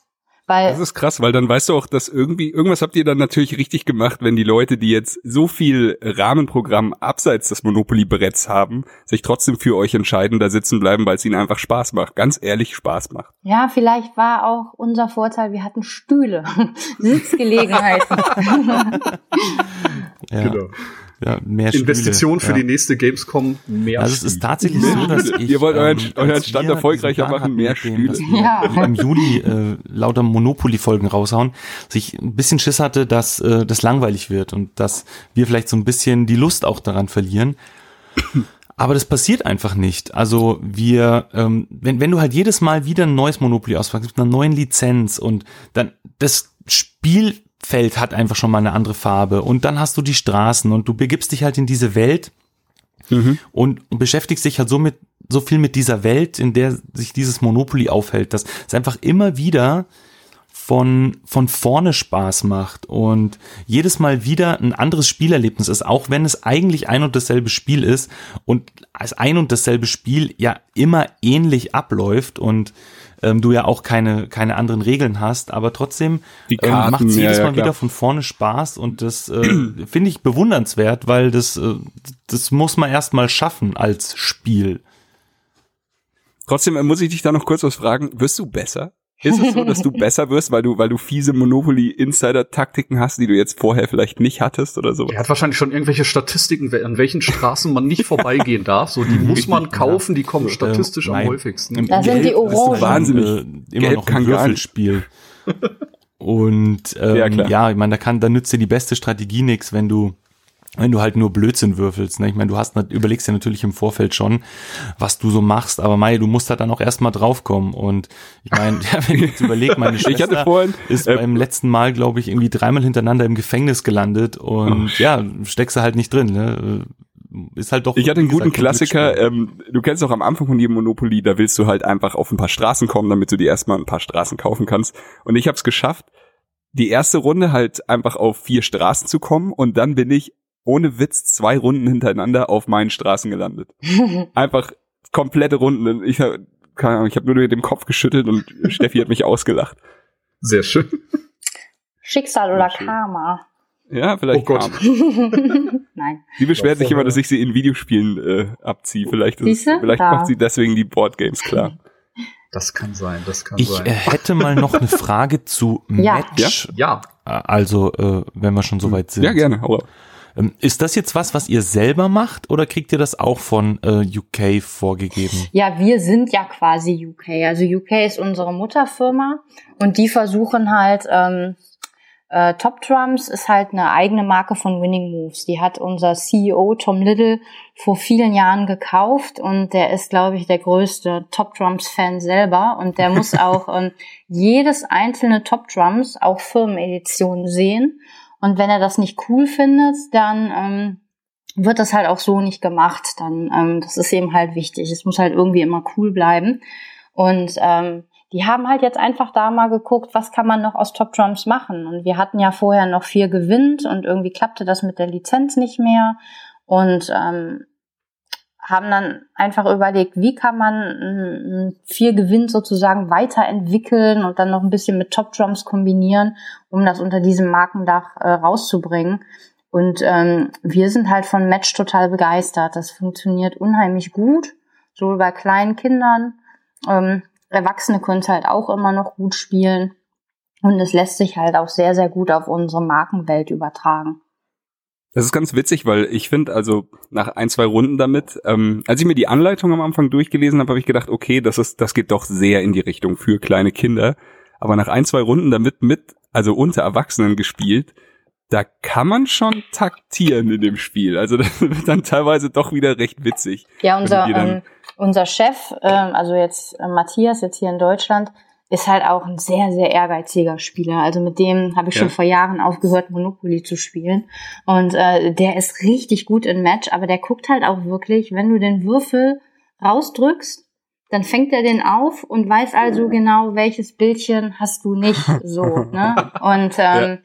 Weil das ist krass, weil dann weißt du auch, dass irgendwie, irgendwas habt ihr dann natürlich richtig gemacht, wenn die Leute, die jetzt so viel Rahmenprogramm abseits des Monopoly-Bretts haben, sich trotzdem für euch entscheiden, da sitzen bleiben, weil es ihnen einfach Spaß macht. Ganz ehrlich Spaß macht. Ja, vielleicht war auch unser Vorteil, wir hatten Stühle, Sitzgelegenheiten. ja. Genau ja, mehr Investition Spiele, für ja. die nächste Gamescom mehr Also es ist tatsächlich so, dass ich Ihr wollt euren, ähm, euren Stand erfolgreicher machen, mehr Stühle. Dem, ja. im Juli äh, lauter Monopoly-Folgen raushauen, sich ein bisschen Schiss hatte, dass äh, das langweilig wird und dass wir vielleicht so ein bisschen die Lust auch daran verlieren. Aber das passiert einfach nicht. Also wir, ähm, wenn, wenn du halt jedes Mal wieder ein neues Monopoly auspackst, mit einer neuen Lizenz und dann das Spiel Feld hat einfach schon mal eine andere Farbe und dann hast du die Straßen und du begibst dich halt in diese Welt mhm. und beschäftigst dich halt so mit so viel mit dieser Welt, in der sich dieses Monopoly aufhält, dass es einfach immer wieder von, von vorne Spaß macht und jedes Mal wieder ein anderes Spielerlebnis ist, auch wenn es eigentlich ein und dasselbe Spiel ist und als ein und dasselbe Spiel ja immer ähnlich abläuft und ähm, du ja auch keine, keine anderen Regeln hast, aber trotzdem ähm, macht es jedes ja, Mal ja, wieder von vorne Spaß und das äh, finde ich bewundernswert, weil das, äh, das muss man erstmal schaffen als Spiel. Trotzdem äh, muss ich dich da noch kurz was fragen. Wirst du besser? Ist es so, dass du besser wirst, weil du, weil du fiese Monopoly-Insider-Taktiken hast, die du jetzt vorher vielleicht nicht hattest oder so? Er hat wahrscheinlich schon irgendwelche Statistiken, an welchen Straßen man nicht vorbeigehen darf. So, die muss man kaufen, die kommen statistisch ähm, am häufigsten. Da sind die Orangen. Wahnsinnig. Äh, immer Gelb noch ein Würfelspiel. Und ähm, ja, ja, ich meine, da kann, da nützt dir die beste Strategie nichts, wenn du wenn du halt nur Blödsinn würfelst. Ne? Ich meine, du hast überlegst ja natürlich im Vorfeld schon, was du so machst, aber Mai, du musst halt dann auch erstmal draufkommen. Und ich meine, ja, wenn ich jetzt überleg, meine Schwester vorhin, ist äh, beim letzten Mal, glaube ich, irgendwie dreimal hintereinander im Gefängnis gelandet und oh. ja, steckst du halt nicht drin. Ne? Ist halt doch. Ich hatte einen guten Klassiker. Ähm, du kennst auch am Anfang von jedem Monopoly, da willst du halt einfach auf ein paar Straßen kommen, damit du dir erstmal ein paar Straßen kaufen kannst. Und ich habe es geschafft, die erste Runde halt einfach auf vier Straßen zu kommen und dann bin ich ohne Witz zwei Runden hintereinander auf meinen Straßen gelandet. Einfach komplette Runden. Ich habe keine Ahnung, ich habe nur mit dem Kopf geschüttelt und Steffi hat mich ausgelacht. Sehr schön. Schicksal oder Karma. Ja, vielleicht oh Gott. Nein. Sie beschwert sich immer, dass ich sie in Videospielen äh, abziehe. Vielleicht, ist, vielleicht macht sie deswegen die Boardgames klar. Das kann sein, das kann ich sein. Ich äh, hätte mal noch eine Frage zu Match. Ja. ja. Also, äh, wenn wir schon so weit sind. Ja, gerne. Aber ist das jetzt was, was ihr selber macht oder kriegt ihr das auch von äh, UK vorgegeben? Ja, wir sind ja quasi UK. Also UK ist unsere Mutterfirma und die versuchen halt, ähm, äh, Top Drums ist halt eine eigene Marke von Winning Moves. Die hat unser CEO Tom Little vor vielen Jahren gekauft und der ist, glaube ich, der größte Top Drums Fan selber und der muss auch ähm, jedes einzelne Top Drums, auch Firmenedition sehen und wenn er das nicht cool findet, dann ähm, wird das halt auch so nicht gemacht. Dann, ähm, das ist eben halt wichtig. Es muss halt irgendwie immer cool bleiben. Und ähm, die haben halt jetzt einfach da mal geguckt, was kann man noch aus Top Drums machen. Und wir hatten ja vorher noch vier gewinnt und irgendwie klappte das mit der Lizenz nicht mehr. Und ähm, haben dann einfach überlegt, wie kann man vier Gewinn sozusagen weiterentwickeln und dann noch ein bisschen mit Top Drums kombinieren, um das unter diesem Markendach äh, rauszubringen. Und ähm, wir sind halt von Match total begeistert. Das funktioniert unheimlich gut, sowohl bei kleinen Kindern. Ähm, Erwachsene können es halt auch immer noch gut spielen. Und es lässt sich halt auch sehr, sehr gut auf unsere Markenwelt übertragen. Das ist ganz witzig, weil ich finde, also nach ein, zwei Runden damit, ähm, als ich mir die Anleitung am Anfang durchgelesen habe, habe ich gedacht, okay, das ist, das geht doch sehr in die Richtung für kleine Kinder. Aber nach ein, zwei Runden damit mit, also unter Erwachsenen gespielt, da kann man schon taktieren in dem Spiel. Also das wird dann teilweise doch wieder recht witzig. Ja, unser, ähm, unser Chef, ähm, also jetzt äh, Matthias, jetzt hier in Deutschland, ist halt auch ein sehr, sehr ehrgeiziger Spieler. Also mit dem habe ich Ja. schon vor Jahren aufgehört, Monopoly zu spielen. Und äh, der ist richtig gut in Match, aber der guckt halt auch wirklich, wenn du den Würfel rausdrückst, dann fängt er den auf und weiß also genau, welches Bildchen hast du nicht so. Ne? Und ähm,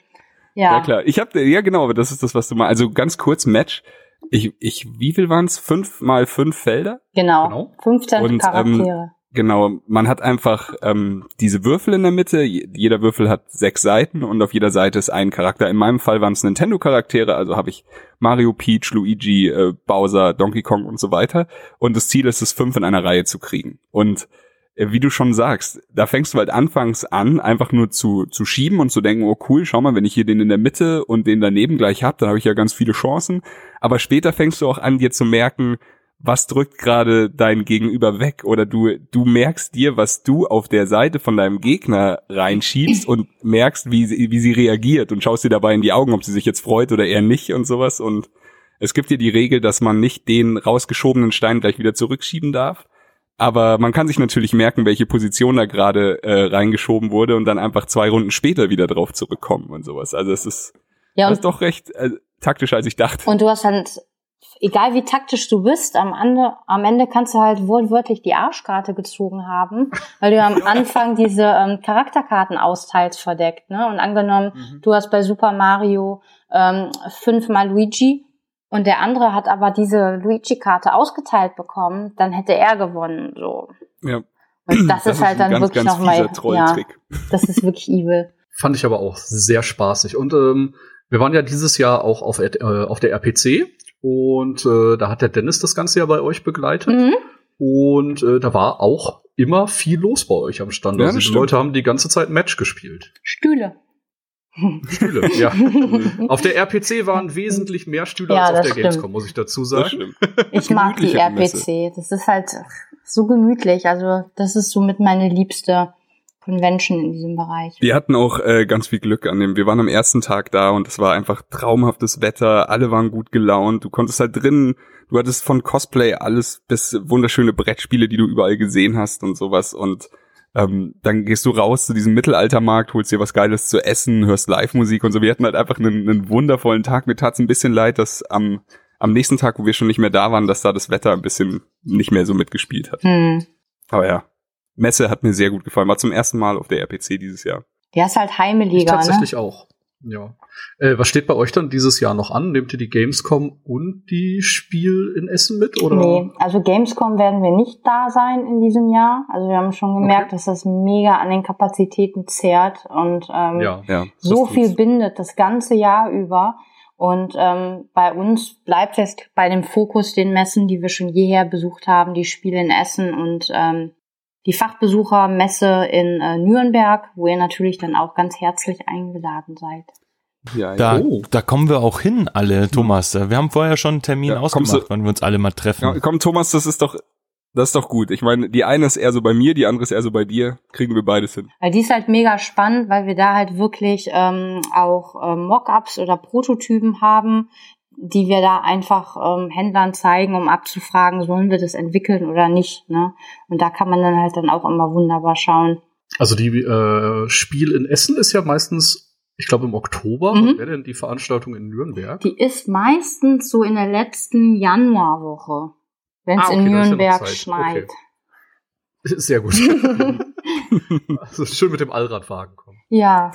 ja. Ja, klar. Ich habe ja genau, aber das ist das, was du mal. Also ganz kurz Match. Ich, ich, wie viel waren's? Fünf mal fünf Felder? Genau. Genau. 15 Und, ähm, Charaktere. Genau, man hat einfach ähm, diese Würfel in der Mitte. Je- Jeder Würfel hat sechs Seiten und auf jeder Seite ist ein Charakter. In meinem Fall waren es Nintendo-Charaktere, also habe ich Mario, Peach, Luigi, äh, Bowser, Donkey Kong und so weiter. Und das Ziel ist es, fünf in einer Reihe zu kriegen. Und äh, wie du schon sagst, da fängst du halt anfangs an, einfach nur zu, zu schieben und zu denken, oh cool, schau mal, wenn ich hier den in der Mitte und den daneben gleich hab, dann habe ich ja ganz viele Chancen. Aber später fängst du auch an, dir zu merken, was drückt gerade dein Gegenüber weg oder du du merkst dir, was du auf der Seite von deinem Gegner reinschiebst und merkst, wie sie, wie sie reagiert und schaust dir dabei in die Augen, ob sie sich jetzt freut oder eher nicht und sowas und es gibt ja die Regel, dass man nicht den rausgeschobenen Stein gleich wieder zurückschieben darf. Aber man kann sich natürlich merken, welche Position da gerade äh, reingeschoben wurde und dann einfach zwei Runden später wieder drauf zurückkommen und sowas. Also es ist, Ja, das und ist doch recht äh, taktischer, als ich dachte. Und du hast halt, egal wie taktisch du bist, am Ende, am Ende kannst du halt wohlwörtlich die Arschkarte gezogen haben, weil du ja am Anfang diese ähm, Charakterkarten austeilst verdeckt. Ne? Und angenommen, Mhm. du hast bei Super Mario ähm, fünfmal Luigi und der andere hat aber diese Luigi-Karte ausgeteilt bekommen, dann hätte er gewonnen. So. Ja. Und das, ist halt ein dann ganz, wirklich ganz nochmal, ja, das ist wirklich evil. Fand ich aber auch sehr spaßig. Und ähm, wir waren ja dieses Jahr auch auf, äh, auf der RPC und äh, da hat der Dennis das Ganze ja bei euch begleitet. Mhm. Und äh, da war auch immer viel los bei euch am Stand. Ja, also die stimmt. Leute haben die ganze Zeit Match gespielt. Stühle. Stühle, ja. auf der RPC waren wesentlich mehr Stühle Ja, als auf der stimmt. Gamescom, muss ich dazu sagen. stimmt. Ich mag die. RPC. Das ist halt so gemütlich. Also das ist somit meine liebste Convention in diesem Bereich. Wir hatten auch äh, ganz viel Glück an dem. Wir waren am ersten Tag da und es war einfach traumhaftes Wetter. Alle waren gut gelaunt. Du konntest halt drinnen, du hattest von Cosplay alles bis wunderschöne Brettspiele, die du überall gesehen hast und sowas. Und ähm, dann gehst du raus zu diesem Mittelaltermarkt, holst dir was Geiles zu essen, hörst Live-Musik und so. Wir hatten halt einfach einen, einen wundervollen Tag. Mir tat's ein bisschen leid, dass am am nächsten Tag, wo wir schon nicht mehr da waren, dass da das Wetter ein bisschen nicht mehr so mitgespielt hat. Hm. Aber ja, Messe hat mir sehr gut gefallen. War zum ersten Mal auf der RPC dieses Jahr. Der ist halt Ich Heimeliga, ne? tatsächlich auch. Ja. Äh, was steht bei euch dann dieses Jahr noch an? Nehmt ihr die Gamescom und die Spiel in Essen mit? Oder? Nee, also Gamescom werden wir nicht da sein in diesem Jahr. Also wir haben schon gemerkt, dass das mega an den Kapazitäten zehrt und ähm, Ja. Ja, so viel tut's. bindet das ganze Jahr über. Und ähm, bei uns bleibt es bei dem Fokus den Messen, die wir schon jeher besucht haben, die Spiele in Essen und ähm, die Fachbesuchermesse in äh, Nürnberg, wo ihr natürlich dann auch ganz herzlich eingeladen seid. Ja. Da, Oh. da kommen wir auch hin, alle, Thomas. Wir haben vorher schon einen Termin Ja, ausgemacht, wann wir uns alle mal treffen. Ja, komm, Thomas, das ist doch, das ist doch gut. Ich meine, die eine ist eher so bei mir, die andere ist eher so bei dir. Kriegen wir beides hin. Weil die ist halt mega spannend, weil wir da halt wirklich ähm, auch ähm, Mockups oder Prototypen haben, die wir da einfach ähm, Händlern zeigen, um abzufragen, sollen wir das entwickeln oder nicht. Ne? Und da kann man dann halt dann auch immer wunderbar schauen. Also die äh, Spiel in Essen ist ja meistens, ich glaube im Oktober. Mhm. Was wäre denn die Veranstaltung in Nürnberg? Die ist meistens so in der letzten Januarwoche, wenn es Ah, okay, in ja Nürnberg Zeit. schneit. Okay. Sehr gut. also schön mit dem Allradwagen kommen. Ja,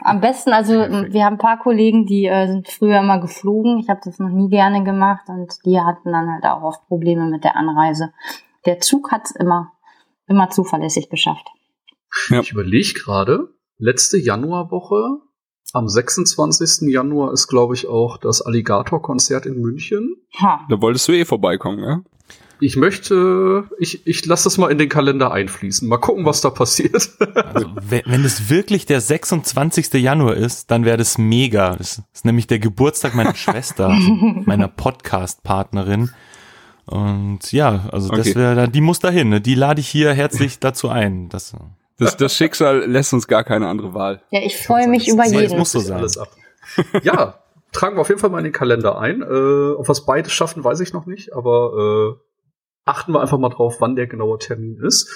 am besten, also Perfekt. wir haben ein paar Kollegen, die äh, sind früher immer geflogen. Ich habe das noch nie gerne gemacht und die hatten dann halt auch oft Probleme mit der Anreise. Der Zug hat's immer, immer zuverlässig geschafft. Ja. Ich überlege gerade, letzte Januarwoche, am 26. Januar ist, glaube ich, auch das Alligator-Konzert in München. Ha. Da wolltest du eh vorbeikommen, ja? Ich möchte, ich, ich lasse das mal in den Kalender einfließen. Mal gucken, was da passiert. Also, wenn, es wirklich der 26. Januar ist, dann wäre das mega. Das ist nämlich der Geburtstag meiner Schwester, also meiner Podcast-Partnerin. Und ja, also das Okay. wäre, die muss dahin. Ne? Die lade ich hier herzlich dazu ein. Das, Das, das Schicksal lässt uns gar keine andere Wahl. Ja, ich freue mich über Das das jeden. muss so sein. Alles ab. Ja, tragen wir auf jeden Fall mal in den Kalender ein. Äh, auf was beide schaffen, weiß ich noch nicht, aber äh, achten wir einfach mal drauf, wann der genaue Termin ist.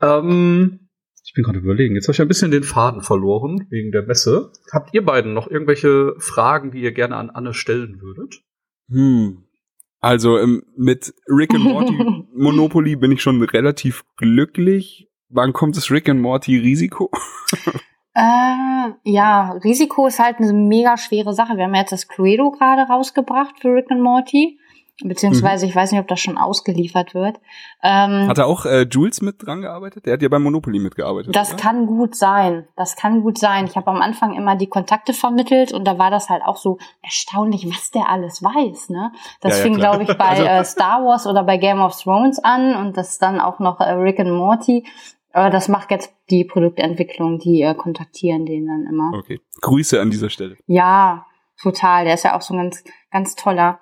Ähm, ich bin gerade überlegen, jetzt habe ich ein bisschen den Faden verloren wegen der Messe. Habt ihr beiden noch irgendwelche Fragen, die ihr gerne an Anne stellen würdet? Hm. Also ähm, mit Rick and Morty Monopoly bin ich schon relativ glücklich. Wann kommt das Rick and Morty Risiko? Äh, ja, Risiko ist halt eine mega schwere Sache. Wir haben jetzt das Cluedo gerade rausgebracht für Rick and Morty. Beziehungsweise, mhm. ich weiß nicht, ob das schon ausgeliefert wird. Ähm, hat er auch äh, Jules mit dran gearbeitet? Der hat ja beim Monopoly mitgearbeitet. Das oder? kann gut sein. Das kann gut sein. Ich habe am Anfang immer die Kontakte vermittelt und da war das halt auch so erstaunlich, was der alles weiß. Ne? Das ja, fing, ja, glaube ich, bei also, äh, Star Wars oder bei Game of Thrones an und das dann auch noch äh, Rick and Morty. Aber das macht jetzt die Produktentwicklung, die äh, kontaktieren den dann immer. Okay. Grüße an dieser Stelle. Ja, total. Der ist ja auch so ein ganz, ganz toller.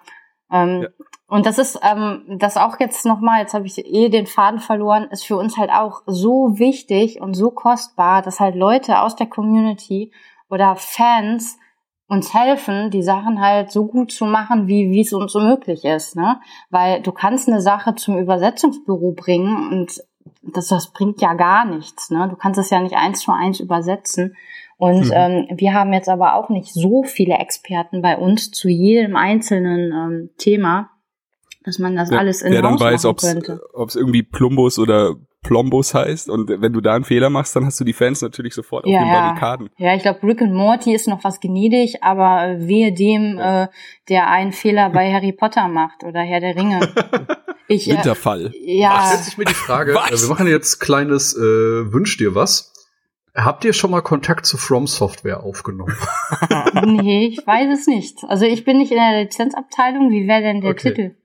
Ähm, ja. Und das ist, ähm, das auch jetzt nochmal, jetzt habe ich eh den Faden verloren, ist für uns halt auch so wichtig und so kostbar, dass halt Leute aus der Community oder Fans uns helfen, die Sachen halt so gut zu machen, wie wie es uns so möglich ist, ne? Weil du kannst eine Sache zum Übersetzungsbüro bringen und das, das bringt ja gar nichts, ne? Du kannst es ja nicht eins zu eins übersetzen. Und mhm. ähm, wir haben jetzt aber auch nicht so viele Experten bei uns zu jedem einzelnen ähm, Thema, dass man das ja, alles in Der dann weiß, ob es irgendwie Plumbus oder Plombus heißt und wenn du da einen Fehler machst, dann hast du die Fans natürlich sofort ja, auf den Barrikaden. Ja, ich glaube, Rick and Morty ist noch was gnädig, aber wehe dem, ja. äh, der einen Fehler bei Harry Potter macht oder Herr der Ringe. Ich, äh, Winterfall. ja. Ach, stellt sich mir die Frage, äh, wir machen jetzt kleines äh, Wünsch dir was. Habt ihr schon mal Kontakt zu From Software aufgenommen? nee, ich weiß es nicht. Also ich bin nicht in der Lizenzabteilung. Wie wäre denn der okay. Titel?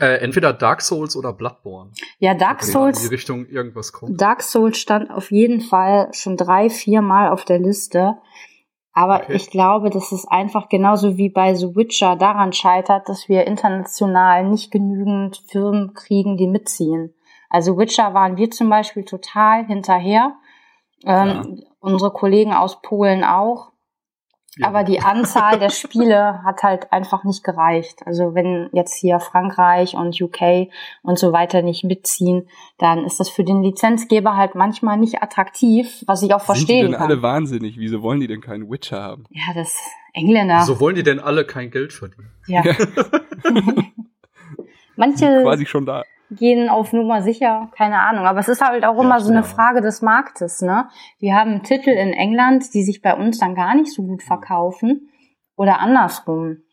Äh, entweder Dark Souls oder Bloodborne. Ja, Dark okay, Souls. In die Richtung irgendwas kommt. Dark Souls stand auf jeden Fall schon drei, vier Mal auf der Liste. Aber okay. ich glaube, dass es einfach genauso wie bei The Witcher daran scheitert, dass wir international nicht genügend Firmen kriegen, die mitziehen. Also Witcher waren wir zum Beispiel total hinterher. Ähm, ja. Unsere Kollegen aus Polen auch. Ja. Aber die Anzahl der Spiele hat halt einfach nicht gereicht. Also wenn jetzt hier Frankreich und UK und so weiter nicht mitziehen, dann ist das für den Lizenzgeber halt manchmal nicht attraktiv, was ich auch verstehen Sind die denn kann. alle wahnsinnig? Wieso wollen die denn keinen Witcher haben? Ja, das Engländer. Wieso wollen die denn alle kein Geld verdienen? Ja. ja. Manche quasi schon da gehen auf Nummer sicher, keine Ahnung. Aber es ist halt auch immer ja, so eine Frage des Marktes, ne? Wir haben Titel in England, die sich bei uns dann gar nicht so gut verkaufen oder andersrum.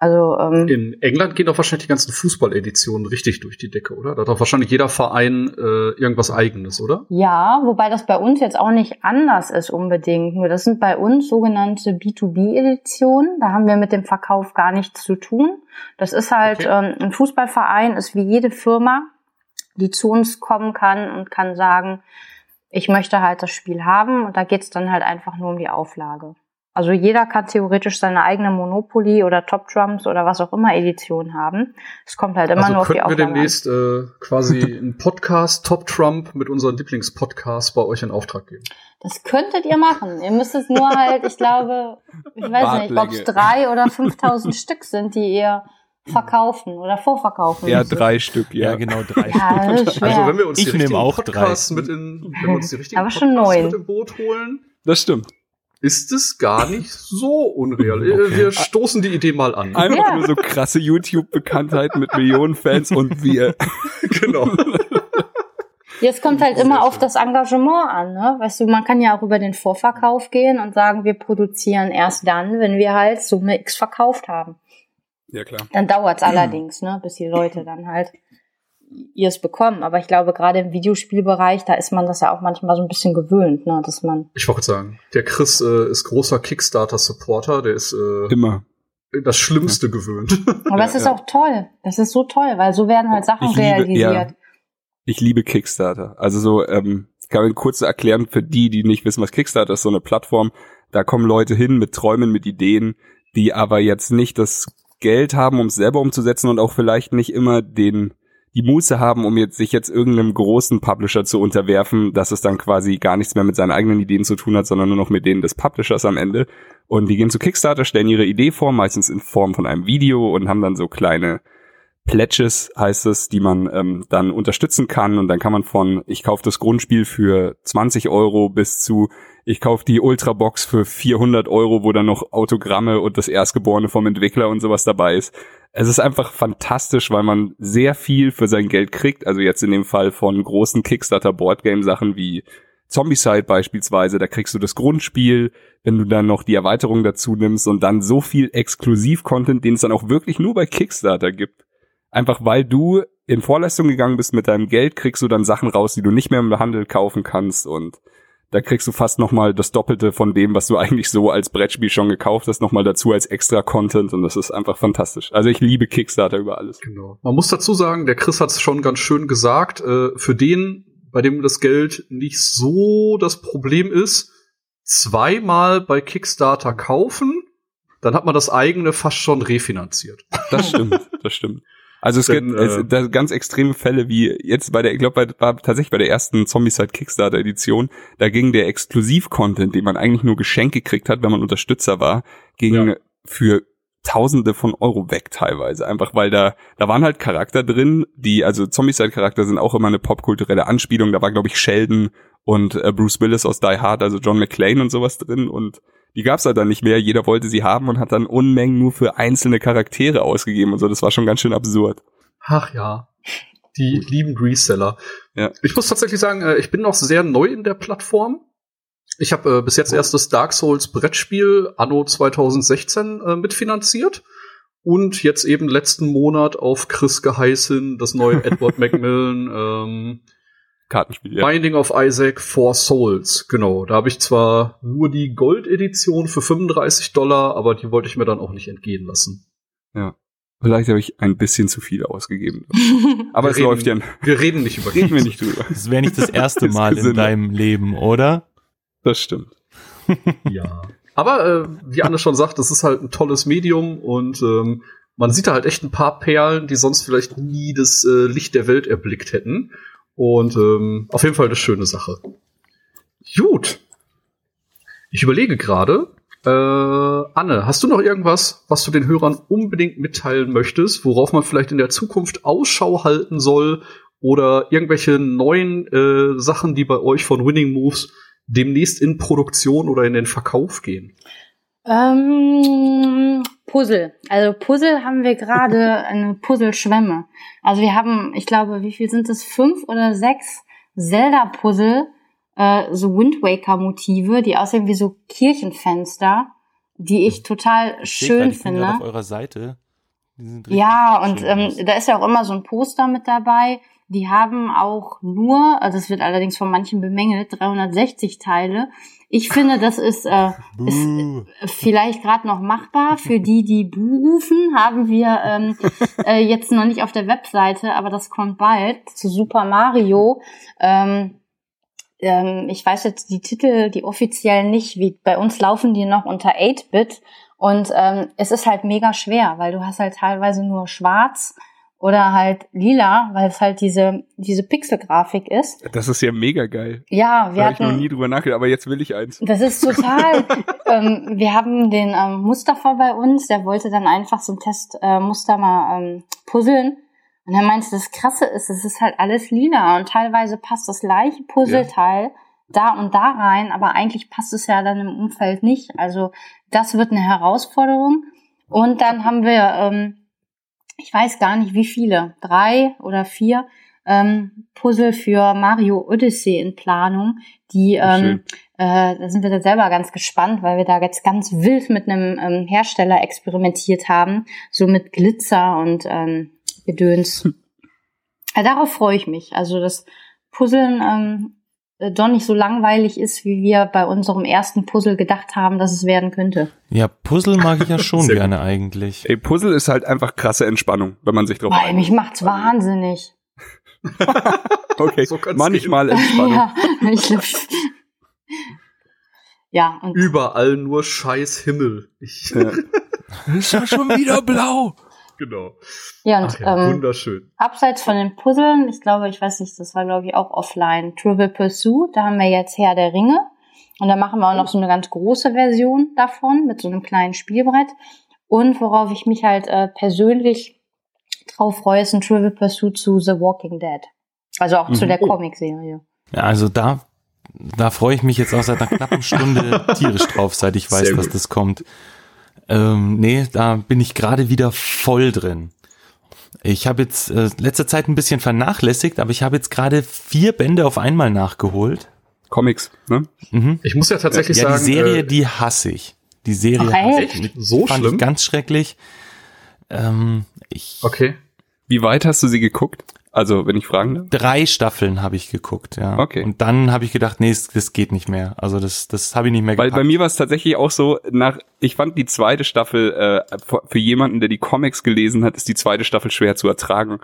Also ähm, in England gehen doch wahrscheinlich die ganzen Fußballeditionen richtig durch die Decke, oder? Da hat doch wahrscheinlich jeder Verein äh, irgendwas Eigenes, oder? Ja, wobei das bei uns jetzt auch nicht anders ist unbedingt. Nur das sind bei uns sogenannte B2B-Editionen. Da haben wir mit dem Verkauf gar nichts zu tun. Das ist halt okay. ähm, ein Fußballverein, ist wie jede Firma, die zu uns kommen kann und kann sagen, ich möchte halt das Spiel haben. Und da geht's dann halt einfach nur um die Auflage. Also jeder kann theoretisch seine eigene Monopoly oder Top Drums oder was auch immer Edition haben. Es kommt halt immer also nur auf die Aufgabe wir demnächst äh, quasi einen Podcast Top Trump mit unseren Lieblingspodcasts bei euch in Auftrag geben. Das könntet ihr machen. Ihr müsst es nur halt, ich glaube, ich weiß Bartlänge. nicht, ob es drei oder 5000 Stück sind, die ihr verkaufen oder vorverkaufen. Ja, drei Stück, ja, ja genau drei ja, Stück. Also wenn wir uns ich die richtigen auch Podcasts drei. mit in, wenn wir uns die richtigen Aber schon neun. mit im Boot holen, das stimmt ist es gar nicht so unreal. Okay. Wir stoßen die Idee mal an. Einfach ja. nur so krasse YouTube-Bekanntheit mit Millionen Fans und wir. genau. Jetzt kommt halt immer auf das Engagement an, ne? Weißt du, man kann ja auch über den Vorverkauf gehen und sagen, wir produzieren erst dann, wenn wir halt Summe X verkauft haben. Ja, klar. Dann dauert's allerdings, ne, bis die Leute dann halt ihr es bekommen. Aber ich glaube, gerade im Videospielbereich, da ist man das ja auch manchmal so ein bisschen gewöhnt, ne, dass man. Ich wollte sagen, der Chris äh, ist großer Kickstarter-Supporter, der ist äh, immer das Schlimmste ja. gewöhnt. Aber es ja, ist ja. auch toll. Das ist so toll, weil so werden halt Sachen ich realisiert. ja, ich liebe Kickstarter. Also so, ähm, kann man kurz erklären für die, die nicht wissen, was Kickstarter ist, so eine Plattform. Da kommen Leute hin mit Träumen, mit Ideen, die aber jetzt nicht das Geld haben, um es selber umzusetzen und auch vielleicht nicht immer den die Muße haben, um jetzt sich jetzt irgendeinem großen Publisher zu unterwerfen, dass es dann quasi gar nichts mehr mit seinen eigenen Ideen zu tun hat, sondern nur noch mit denen des Publishers am Ende. Und die gehen zu Kickstarter, stellen ihre Idee vor, meistens in Form von einem Video und haben dann so kleine Pledges, heißt es, die man ähm, dann unterstützen kann. Und dann kann man von, ich kaufe das Grundspiel für 20 Euro bis zu, ich kaufe die Ultrabox für 400 Euro, wo dann noch Autogramme und das Erstgeborene vom Entwickler und sowas dabei ist. Es ist einfach fantastisch, weil man sehr viel für sein Geld kriegt. Also jetzt in dem Fall von großen Kickstarter Boardgame Sachen wie Zombicide beispielsweise, da kriegst du das Grundspiel, wenn du dann noch die Erweiterung dazu nimmst und dann so viel Exklusiv-Content, den es dann auch wirklich nur bei Kickstarter gibt. Einfach weil du in Vorleistung gegangen bist mit deinem Geld, kriegst du dann Sachen raus, die du nicht mehr im Handel kaufen kannst und da kriegst du fast nochmal das Doppelte von dem, was du eigentlich so als Brettspiel schon gekauft hast, nochmal dazu als extra Content und das ist einfach fantastisch. Also ich liebe Kickstarter über alles. Genau. Man muss dazu sagen, der Chris hat es schon ganz schön gesagt, äh, für den, bei dem das Geld nicht so das Problem ist, zweimal bei Kickstarter kaufen, dann hat man das eigene fast schon refinanziert. Das stimmt, das stimmt. Also es Denn, gibt äh, da ganz extreme Fälle wie jetzt bei der, ich glaube, war tatsächlich bei der ersten Zombicide Kickstarter Edition, da ging der Exklusiv-Content, den man eigentlich nur geschenkt gekriegt hat, wenn man Unterstützer war, ging ja. für Tausende von Euro weg teilweise. Einfach weil da, da waren halt Charakter drin, die, also Zombicide-Charakter sind auch immer eine popkulturelle Anspielung. Da war, glaube ich, Sheldon und äh, Bruce Willis aus Die Hard, also John McClane und sowas drin und die gab's halt dann nicht mehr. Jeder wollte sie haben und hat dann Unmengen nur für einzelne Charaktere ausgegeben und so. Das war schon ganz schön absurd. Ach ja. Die lieben Reseller. Ja. Ich muss tatsächlich sagen, äh, ich bin noch sehr neu in der Plattform. Ich habe äh, bis jetzt erst das Dark Souls Brettspiel Anno 2016 äh, mitfinanziert und jetzt eben letzten Monat auf Chris geheißen das neue Edward Macmillan ähm, Kartenspiel. Ja. Binding of Isaac Four Souls, genau. Da habe ich zwar nur die Gold-Edition für 35 Dollar, aber die wollte ich mir dann auch nicht entgehen lassen. Ja. Vielleicht habe ich ein bisschen zu viel ausgegeben. Aber wir es reden, läuft ja. Wir reden nicht über Reden wir nicht drüber. Das wäre nicht das erste Mal in deinem Leben, oder? Das stimmt. ja. Aber äh, wie Anne schon sagt, das ist halt ein tolles Medium und ähm, man sieht da halt echt ein paar Perlen, die sonst vielleicht nie das äh, Licht der Welt erblickt hätten. Und ähm, auf jeden Fall eine schöne Sache. Gut. Ich überlege gerade, äh, Anne, hast du noch irgendwas, was du den Hörern unbedingt mitteilen möchtest, worauf man vielleicht in der Zukunft Ausschau halten soll oder irgendwelche neuen äh, Sachen, die bei euch von Winning Moves demnächst in Produktion oder in den Verkauf gehen? Ähm, Puzzle. Also Puzzle haben wir gerade eine Puzzle-Schwemme. Also wir haben, ich glaube, wie viel sind es? Fünf oder sechs Zelda-Puzzle, äh, so Wind Waker-Motive, die aussehen wie so Kirchenfenster, die ich total ich schön finde. Auf eurer Seite. Ja, und ähm, da ist ja auch immer so ein Poster mit dabei. Die haben auch nur, also es wird allerdings von manchen bemängelt, 360 Teile. Ich finde, das ist, äh, ist vielleicht gerade noch machbar. Für die, die Buh rufen, haben wir ähm, äh, jetzt noch nicht auf der Webseite, aber das kommt bald zu Super Mario. Ähm, ähm, ich weiß jetzt die Titel, die offiziellen nicht, wie bei uns laufen die noch unter 8-Bit. Und ähm, es ist halt mega schwer, weil du hast halt teilweise nur schwarz oder halt lila, weil es halt diese diese Pixelgrafik ist. Das ist ja mega geil. Ja, wir da hatten ich noch nie drüber nachgedacht, aber jetzt will ich eins. Das ist total. ähm, wir haben den ähm, Mustafa bei uns, der wollte dann einfach so ein Testmuster äh, mal ähm, puzzeln. Und er meinte, das Krasse ist, es ist halt alles lila und teilweise passt das gleiche Puzzleteil ja. da und da rein, aber eigentlich passt es ja dann im Umfeld nicht. Also das wird eine Herausforderung. Und dann haben wir ähm, ich weiß gar nicht wie viele, drei oder vier ähm, Puzzle für Mario Odyssey in Planung. Die, ähm, äh, da sind wir da selber ganz gespannt, weil wir da jetzt ganz wild mit einem ähm, Hersteller experimentiert haben, so mit Glitzer und ähm, Gedöns. Hm. Ja, darauf freue ich mich. Also das Puzzeln ähm, äh, doch nicht so langweilig ist, wie wir bei unserem ersten Puzzle gedacht haben, dass es werden könnte. Ja, Puzzle mag ich ja schon gerne eigentlich. Ey, Puzzle ist halt einfach krasse Entspannung, wenn man sich drauf Weil mich macht's wahnsinnig. okay, so manchmal Entspannung. Ja, ich, ja, und überall nur scheiß Himmel. Ich ja. ist ja schon wieder blau. Genau. Ja, und Ach ja, ähm, wunderschön. abseits von den Puzzeln, ich glaube, ich weiß nicht, das war glaube ich auch offline, Trivial Pursuit, da haben wir jetzt Herr der Ringe. Und da machen wir auch noch so eine ganz große Version davon mit so einem kleinen Spielbrett. Und worauf ich mich halt äh, persönlich drauf freue, ist ein Trivial Pursuit zu The Walking Dead. Also auch zu Mhm. der Oh. Comicserie. Ja, also da, da freue ich mich jetzt auch seit einer knappen Stunde tierisch drauf, seit ich weiß, dass das kommt. Ähm, nee, da bin ich gerade wieder voll drin. Ich habe jetzt äh, letzte Zeit ein bisschen vernachlässigt, aber ich habe jetzt gerade vier Bände auf einmal nachgeholt. Comics, ne? Mhm. Ich muss ja tatsächlich Ja, sagen, die Serie, äh, die hasse ich. Die Serie hasse ich. so Fand schlimm. ich ganz schrecklich. Ähm, ich, okay. Wie weit hast du sie geguckt? Also, wenn ich fragen darf. Drei Staffeln habe ich geguckt, ja. Okay. Und dann habe ich gedacht, nee, das, das geht nicht mehr. Also das, das habe ich nicht mehr Weil gepackt. bei mir war es tatsächlich auch so, nach, ich fand die zweite Staffel, äh, für jemanden, der die Comics gelesen hat, ist die zweite Staffel schwer zu ertragen.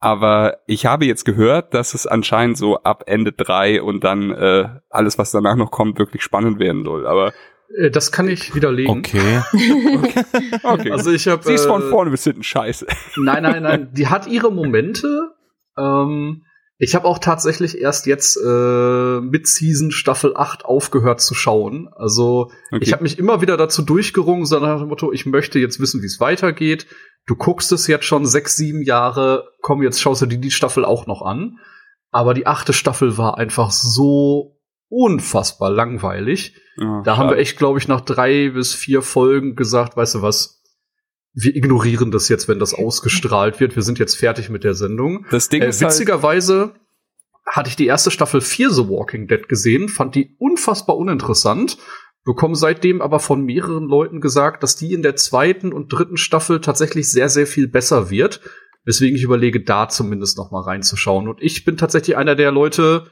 Aber ich habe jetzt gehört, dass es anscheinend so ab Ende drei und dann äh, alles, was danach noch kommt, wirklich spannend werden soll. Aber Äh, Das kann ich widerlegen. Okay. okay. Also ich habe Sie ist von äh, vorne bis hinten scheiße. Nein, nein, nein. Die hat ihre Momente. Ähm, ich habe auch tatsächlich erst jetzt äh, mit Season Staffel 8 aufgehört zu schauen. Also Okay. ich habe mich immer wieder dazu durchgerungen, so nach dem Motto, ich möchte jetzt wissen, wie es weitergeht. Du guckst es jetzt schon sechs, sieben Jahre, komm, jetzt schaust du dir die Staffel auch noch an. Aber die achte Staffel war einfach so unfassbar langweilig. Ja, Da haben wir echt, glaube ich, nach drei bis vier Folgen gesagt, weißt du was, wir ignorieren das jetzt, wenn das ausgestrahlt wird. Wir sind jetzt fertig mit der Sendung. Das Ding Äh, ist halt, witzigerweise hatte ich die erste Staffel 4 The Walking Dead gesehen, fand die unfassbar uninteressant, bekomme seitdem aber von mehreren Leuten gesagt, dass die in der zweiten und dritten Staffel tatsächlich sehr, sehr viel besser wird. Weswegen ich überlege, da zumindest noch mal reinzuschauen. Und ich bin tatsächlich einer der Leute,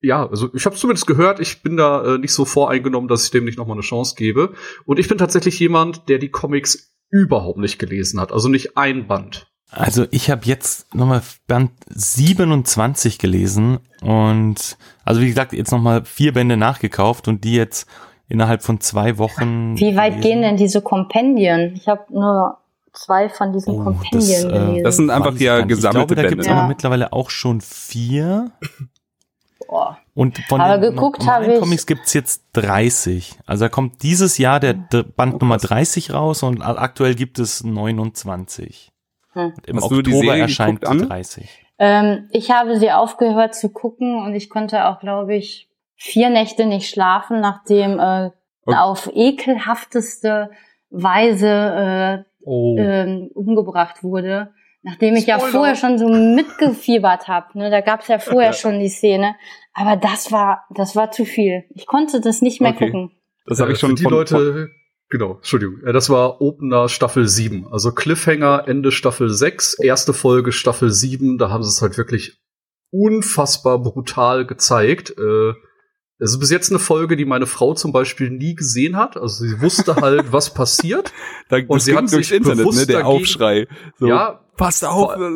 ja, also ich habe zumindest gehört, ich bin da äh, nicht so voreingenommen, dass ich dem nicht noch mal eine Chance gebe. Und ich bin tatsächlich jemand, der die Comics überhaupt nicht gelesen hat, also nicht ein Band. Also ich habe jetzt nochmal Band 27 gelesen und also wie gesagt, jetzt nochmal vier Bände nachgekauft und die jetzt innerhalb von zwei Wochen. Wie weit gelesen. gehen denn diese Kompendien? Ich habe nur zwei von diesen Oh, Kompendien das, äh, gelesen. das sind einfach ja gesammelte Ich glaube, da gibt es Bände. Ja. aber mittlerweile auch schon vier. Boah. Und von Aber den geguckt normalen Comics gibt's jetzt 30. Also da kommt dieses Jahr der Band Nummer 30 raus und aktuell gibt es 29. Hm. Im Hast du die Oktober Serie erscheint geguckt, Anne? 30. Ähm, ich habe sie aufgehört zu gucken und ich konnte auch, glaube ich, vier Nächte nicht schlafen, nachdem äh, Okay. auf ekelhafteste Weise Oh. äh, ähm, umgebracht wurde. Nachdem ich ja Spoiler. vorher schon so mitgefiebert habe. Ne? Da gab es ja vorher Ja. schon die Szene. Aber das war, das war zu viel. Ich konnte das nicht mehr Okay. gucken. Das habe Äh, ich schon für die von, Leute, genau, Entschuldigung. Äh, Das war Opener Staffel 7. Also Cliffhanger Ende Staffel 6, erste Folge Staffel 7. Da haben sie es halt wirklich unfassbar brutal gezeigt. Äh, Es ist bis jetzt eine Folge, die meine Frau zum Beispiel nie gesehen hat. Also sie wusste halt, was passiert. da, und sie ging hat durchs sich Internet, ne, bewusst der dagegen- Aufschrei. So, Ja, passt auf, vor- äh,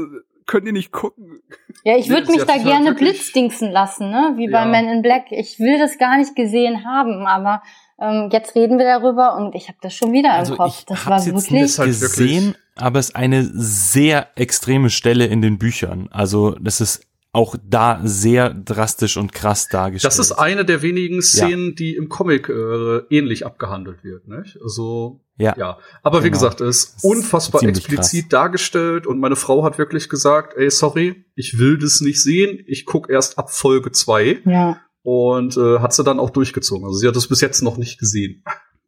könnt ihr nicht gucken. Ja, ich würde mich da halt gerne blitzdingsen lassen, ne? Wie bei Ja. Men in Black. Ich will das gar nicht gesehen haben, aber ähm, jetzt reden wir darüber und ich habe das schon wieder Also im Kopf. ich Das war wirklich. Halt gesehen, wirklich- aber es ist eine sehr extreme Stelle in den Büchern. Also das ist auch da sehr drastisch und krass dargestellt. das ist eine der wenigen Szenen, die im Comic äh, ähnlich abgehandelt wird. Nicht? Also ja. Ja, aber wie Genau. gesagt, es Das ist ist unfassbar ziemlich explizit dargestellt und meine Frau hat wirklich gesagt, ey, sorry, ich will das nicht sehen, ich guck erst ab Folge zwei ja. und äh, hat sie dann auch durchgezogen. Also sie hat es bis jetzt noch nicht gesehen.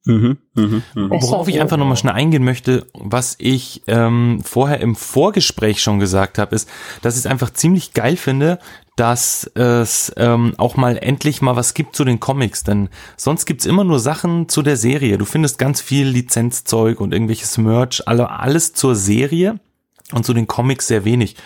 Mhm, mhm. Besser Worauf ich einfach nochmal schnell eingehen möchte, was ich ähm, vorher im Vorgespräch schon gesagt habe, ist, dass ich es einfach ziemlich geil finde, dass es ähm, auch mal endlich mal was gibt zu den Comics. Denn sonst gibt's immer nur Sachen zu der Serie. Du findest ganz viel Lizenzzeug und irgendwelches Merch, alle, alles zur Serie und zu den Comics sehr wenig.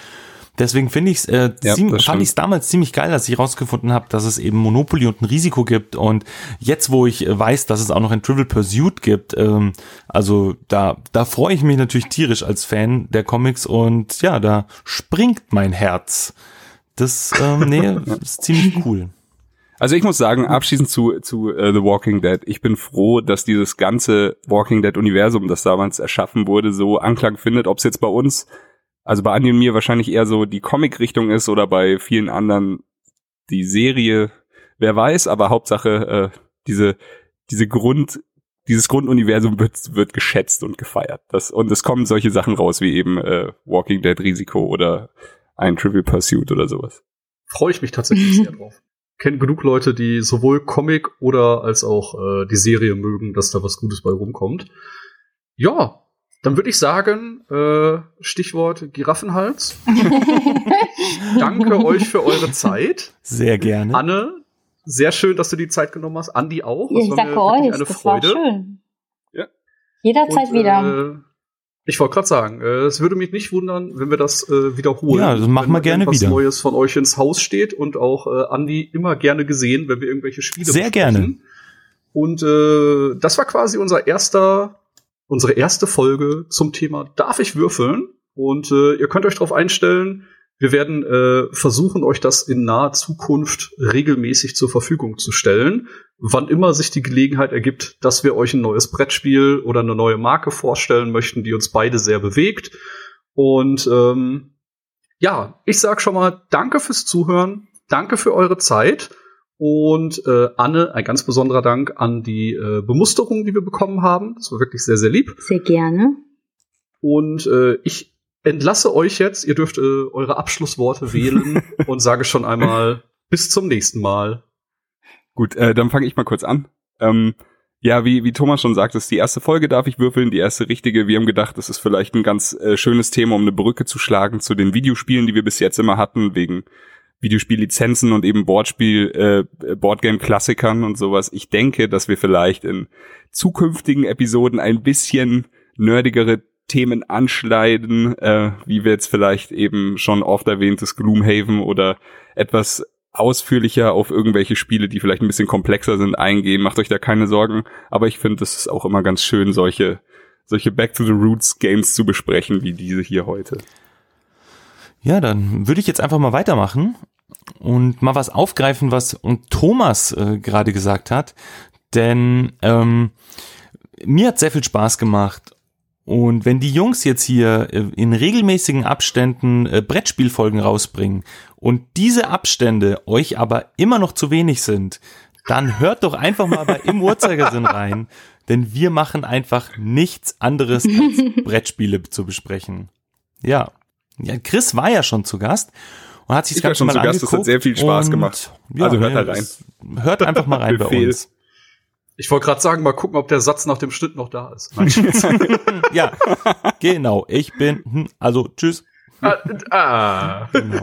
Deswegen finde ich es, äh, Ja, fand ich es damals ziemlich geil, als ich rausgefunden habe, dass es eben Monopoly und ein Risiko gibt. Und jetzt, wo ich weiß, dass es auch noch ein Trivial Pursuit gibt, ähm, also da, da freue ich mich natürlich tierisch als Fan der Comics und ja, da springt mein Herz. Das, ähm, nee, ist ziemlich cool. Also ich muss sagen, abschließend zu, zu uh, The Walking Dead, ich bin froh, dass dieses ganze Walking Dead-Universum, das damals erschaffen wurde, so Anklang findet, ob es jetzt bei uns, also bei Andi und mir wahrscheinlich eher so die Comic-Richtung ist oder bei vielen anderen die Serie, wer weiß, aber Hauptsache äh, diese, diese Grund, dieses Grunduniversum wird, wird geschätzt und gefeiert. Das, und es kommen solche Sachen raus wie eben äh, Walking Dead Risiko oder ein Trivial Pursuit oder sowas. Freue ich mich tatsächlich sehr drauf kenne genug Leute, die sowohl Comic oder als auch äh, die Serie mögen, dass da was Gutes bei rumkommt. Ja, dann würde ich sagen, äh, Stichwort Giraffenhals. Danke euch für eure Zeit. Sehr gerne. Anne, sehr schön, dass du die Zeit genommen hast. Andi auch. Das ich danke euch. Eine das Freude. war schön. Ja. Jederzeit Und, wieder. Äh, ich wollte gerade sagen, äh, es würde mich nicht wundern, wenn wir das äh, wiederholen. Ja, das machen wir gerne wieder. Was Neues von euch ins Haus steht und auch äh, Andi immer gerne gesehen, wenn wir irgendwelche Spiele Sehr gerne. Und äh, das war quasi unser erster, unsere erste Folge zum Thema Darf ich würfeln? Und äh, ihr könnt euch darauf einstellen, wir werden äh, versuchen, euch das in naher Zukunft regelmäßig zur Verfügung zu stellen, wann immer sich die Gelegenheit ergibt, dass wir euch ein neues Brettspiel oder eine neue Marke vorstellen möchten, die uns beide sehr bewegt. Und ähm, ja, ich sag schon mal Danke fürs Zuhören, danke für eure Zeit. Und äh, Anne, ein ganz besonderer Dank an die äh, Bemusterung, die wir bekommen haben. Das war wirklich sehr, sehr lieb. Sehr gerne. Und äh, ich entlasse euch jetzt. Ihr dürft äh, eure Abschlussworte wählen und sage schon einmal bis zum nächsten Mal. Gut, äh, dann fange ich mal kurz an. Ähm, ja, wie, wie Thomas schon sagt, das ist die erste Folge, darf ich würfeln, die erste richtige. Wir haben gedacht, das ist vielleicht ein ganz äh, schönes Thema, um eine Brücke zu schlagen zu den Videospielen, die wir bis jetzt immer hatten, wegen Videospiellizenzen und eben Boardspiel, äh, Boardgame-Klassikern und sowas. Ich denke, dass wir vielleicht in zukünftigen Episoden ein bisschen nerdigere Themen anschneiden, äh, wie wir jetzt vielleicht eben schon oft erwähntes Gloomhaven oder etwas ausführlicher auf irgendwelche Spiele, die vielleicht ein bisschen komplexer sind, eingehen. Macht euch da keine Sorgen. Aber ich finde, es ist auch immer ganz schön, solche, solche Back to the Roots Games zu besprechen, wie diese hier heute. Ja, dann würde ich jetzt einfach mal weitermachen und mal was aufgreifen, was und Thomas äh, gerade gesagt hat. Denn ähm, mir hat sehr viel Spaß gemacht und wenn die Jungs jetzt hier äh, in regelmäßigen Abständen äh, Brettspielfolgen rausbringen und diese Abstände euch aber immer noch zu wenig sind, dann hört doch einfach mal bei Im Uhrzeigersinn rein, denn wir machen einfach nichts anderes als Brettspiele zu besprechen. Ja. Ja, Chris war ja schon zu Gast und hat sich das Ganze mal angeguckt. Gast, das hat sehr viel Spaß gemacht. Ja, also hört da rein. Hört einfach mal rein bei uns. Ich wollte gerade sagen, mal gucken, ob der Satz nach dem Schnitt noch da ist. ja, genau. Ich bin, hm, also tschüss. Ah, ah. Genau.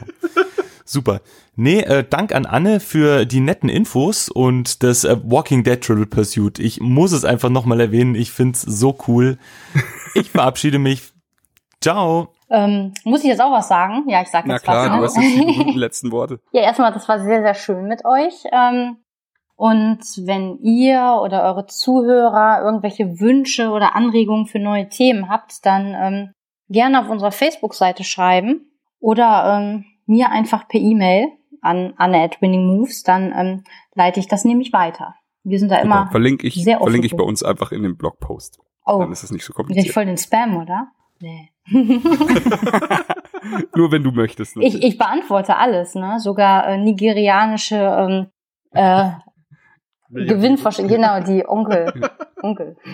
Super. Nee, äh, Dank an Anne für die netten Infos und das äh, Walking Dead Triple Pursuit. Ich muss es einfach nochmal erwähnen. Ich find's so cool. Ich verabschiede mich. Ciao. Ähm, muss ich jetzt auch was sagen? Ja, ich sag jetzt Na klar, was. du hast die letzten Worte. Ja, erstmal, das war sehr, sehr schön mit euch. Ähm, und wenn ihr oder eure Zuhörer irgendwelche Wünsche oder Anregungen für neue Themen habt, dann ähm, gerne auf unserer Facebook-Seite schreiben oder ähm, mir einfach per E-Mail an Anne at Winning Moves, dann ähm, leite ich das nämlich weiter. Wir sind da immer Super. verlinke ich, sehr offen. Verlinke ich bei uns einfach in dem Blogpost. Oh. Dann ist es nicht so kompliziert. Ich voll den Spam, oder? Nee. Nur wenn du möchtest. Ich, ich beantworte alles, ne? Sogar äh, nigerianische ähm, äh, Gewinnvorstellung, genau, die Onkel. Onkel.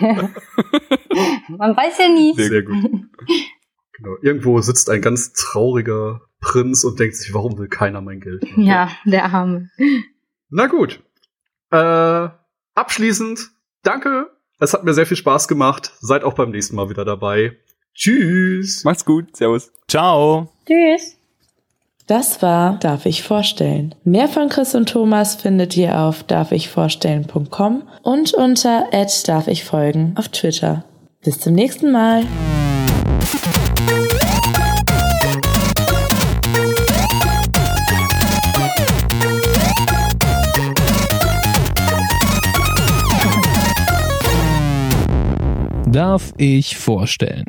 Man weiß ja nie. Sehr, sehr gut. Genau. Irgendwo sitzt ein ganz trauriger Prinz und denkt sich, warum will keiner mein Geld? Okay. Ja, der Arme. Na gut. Äh, abschließend, danke. Es hat mir sehr viel Spaß gemacht. Seid auch beim nächsten Mal wieder dabei. Tschüss. Macht's gut. Servus. Ciao. Tschüss. Das war Darf ich vorstellen. Mehr von Chris und Thomas findet ihr auf darfichvorstellen.com und unter darf ich folgen auf Twitter. Bis zum nächsten Mal. Darf ich vorstellen.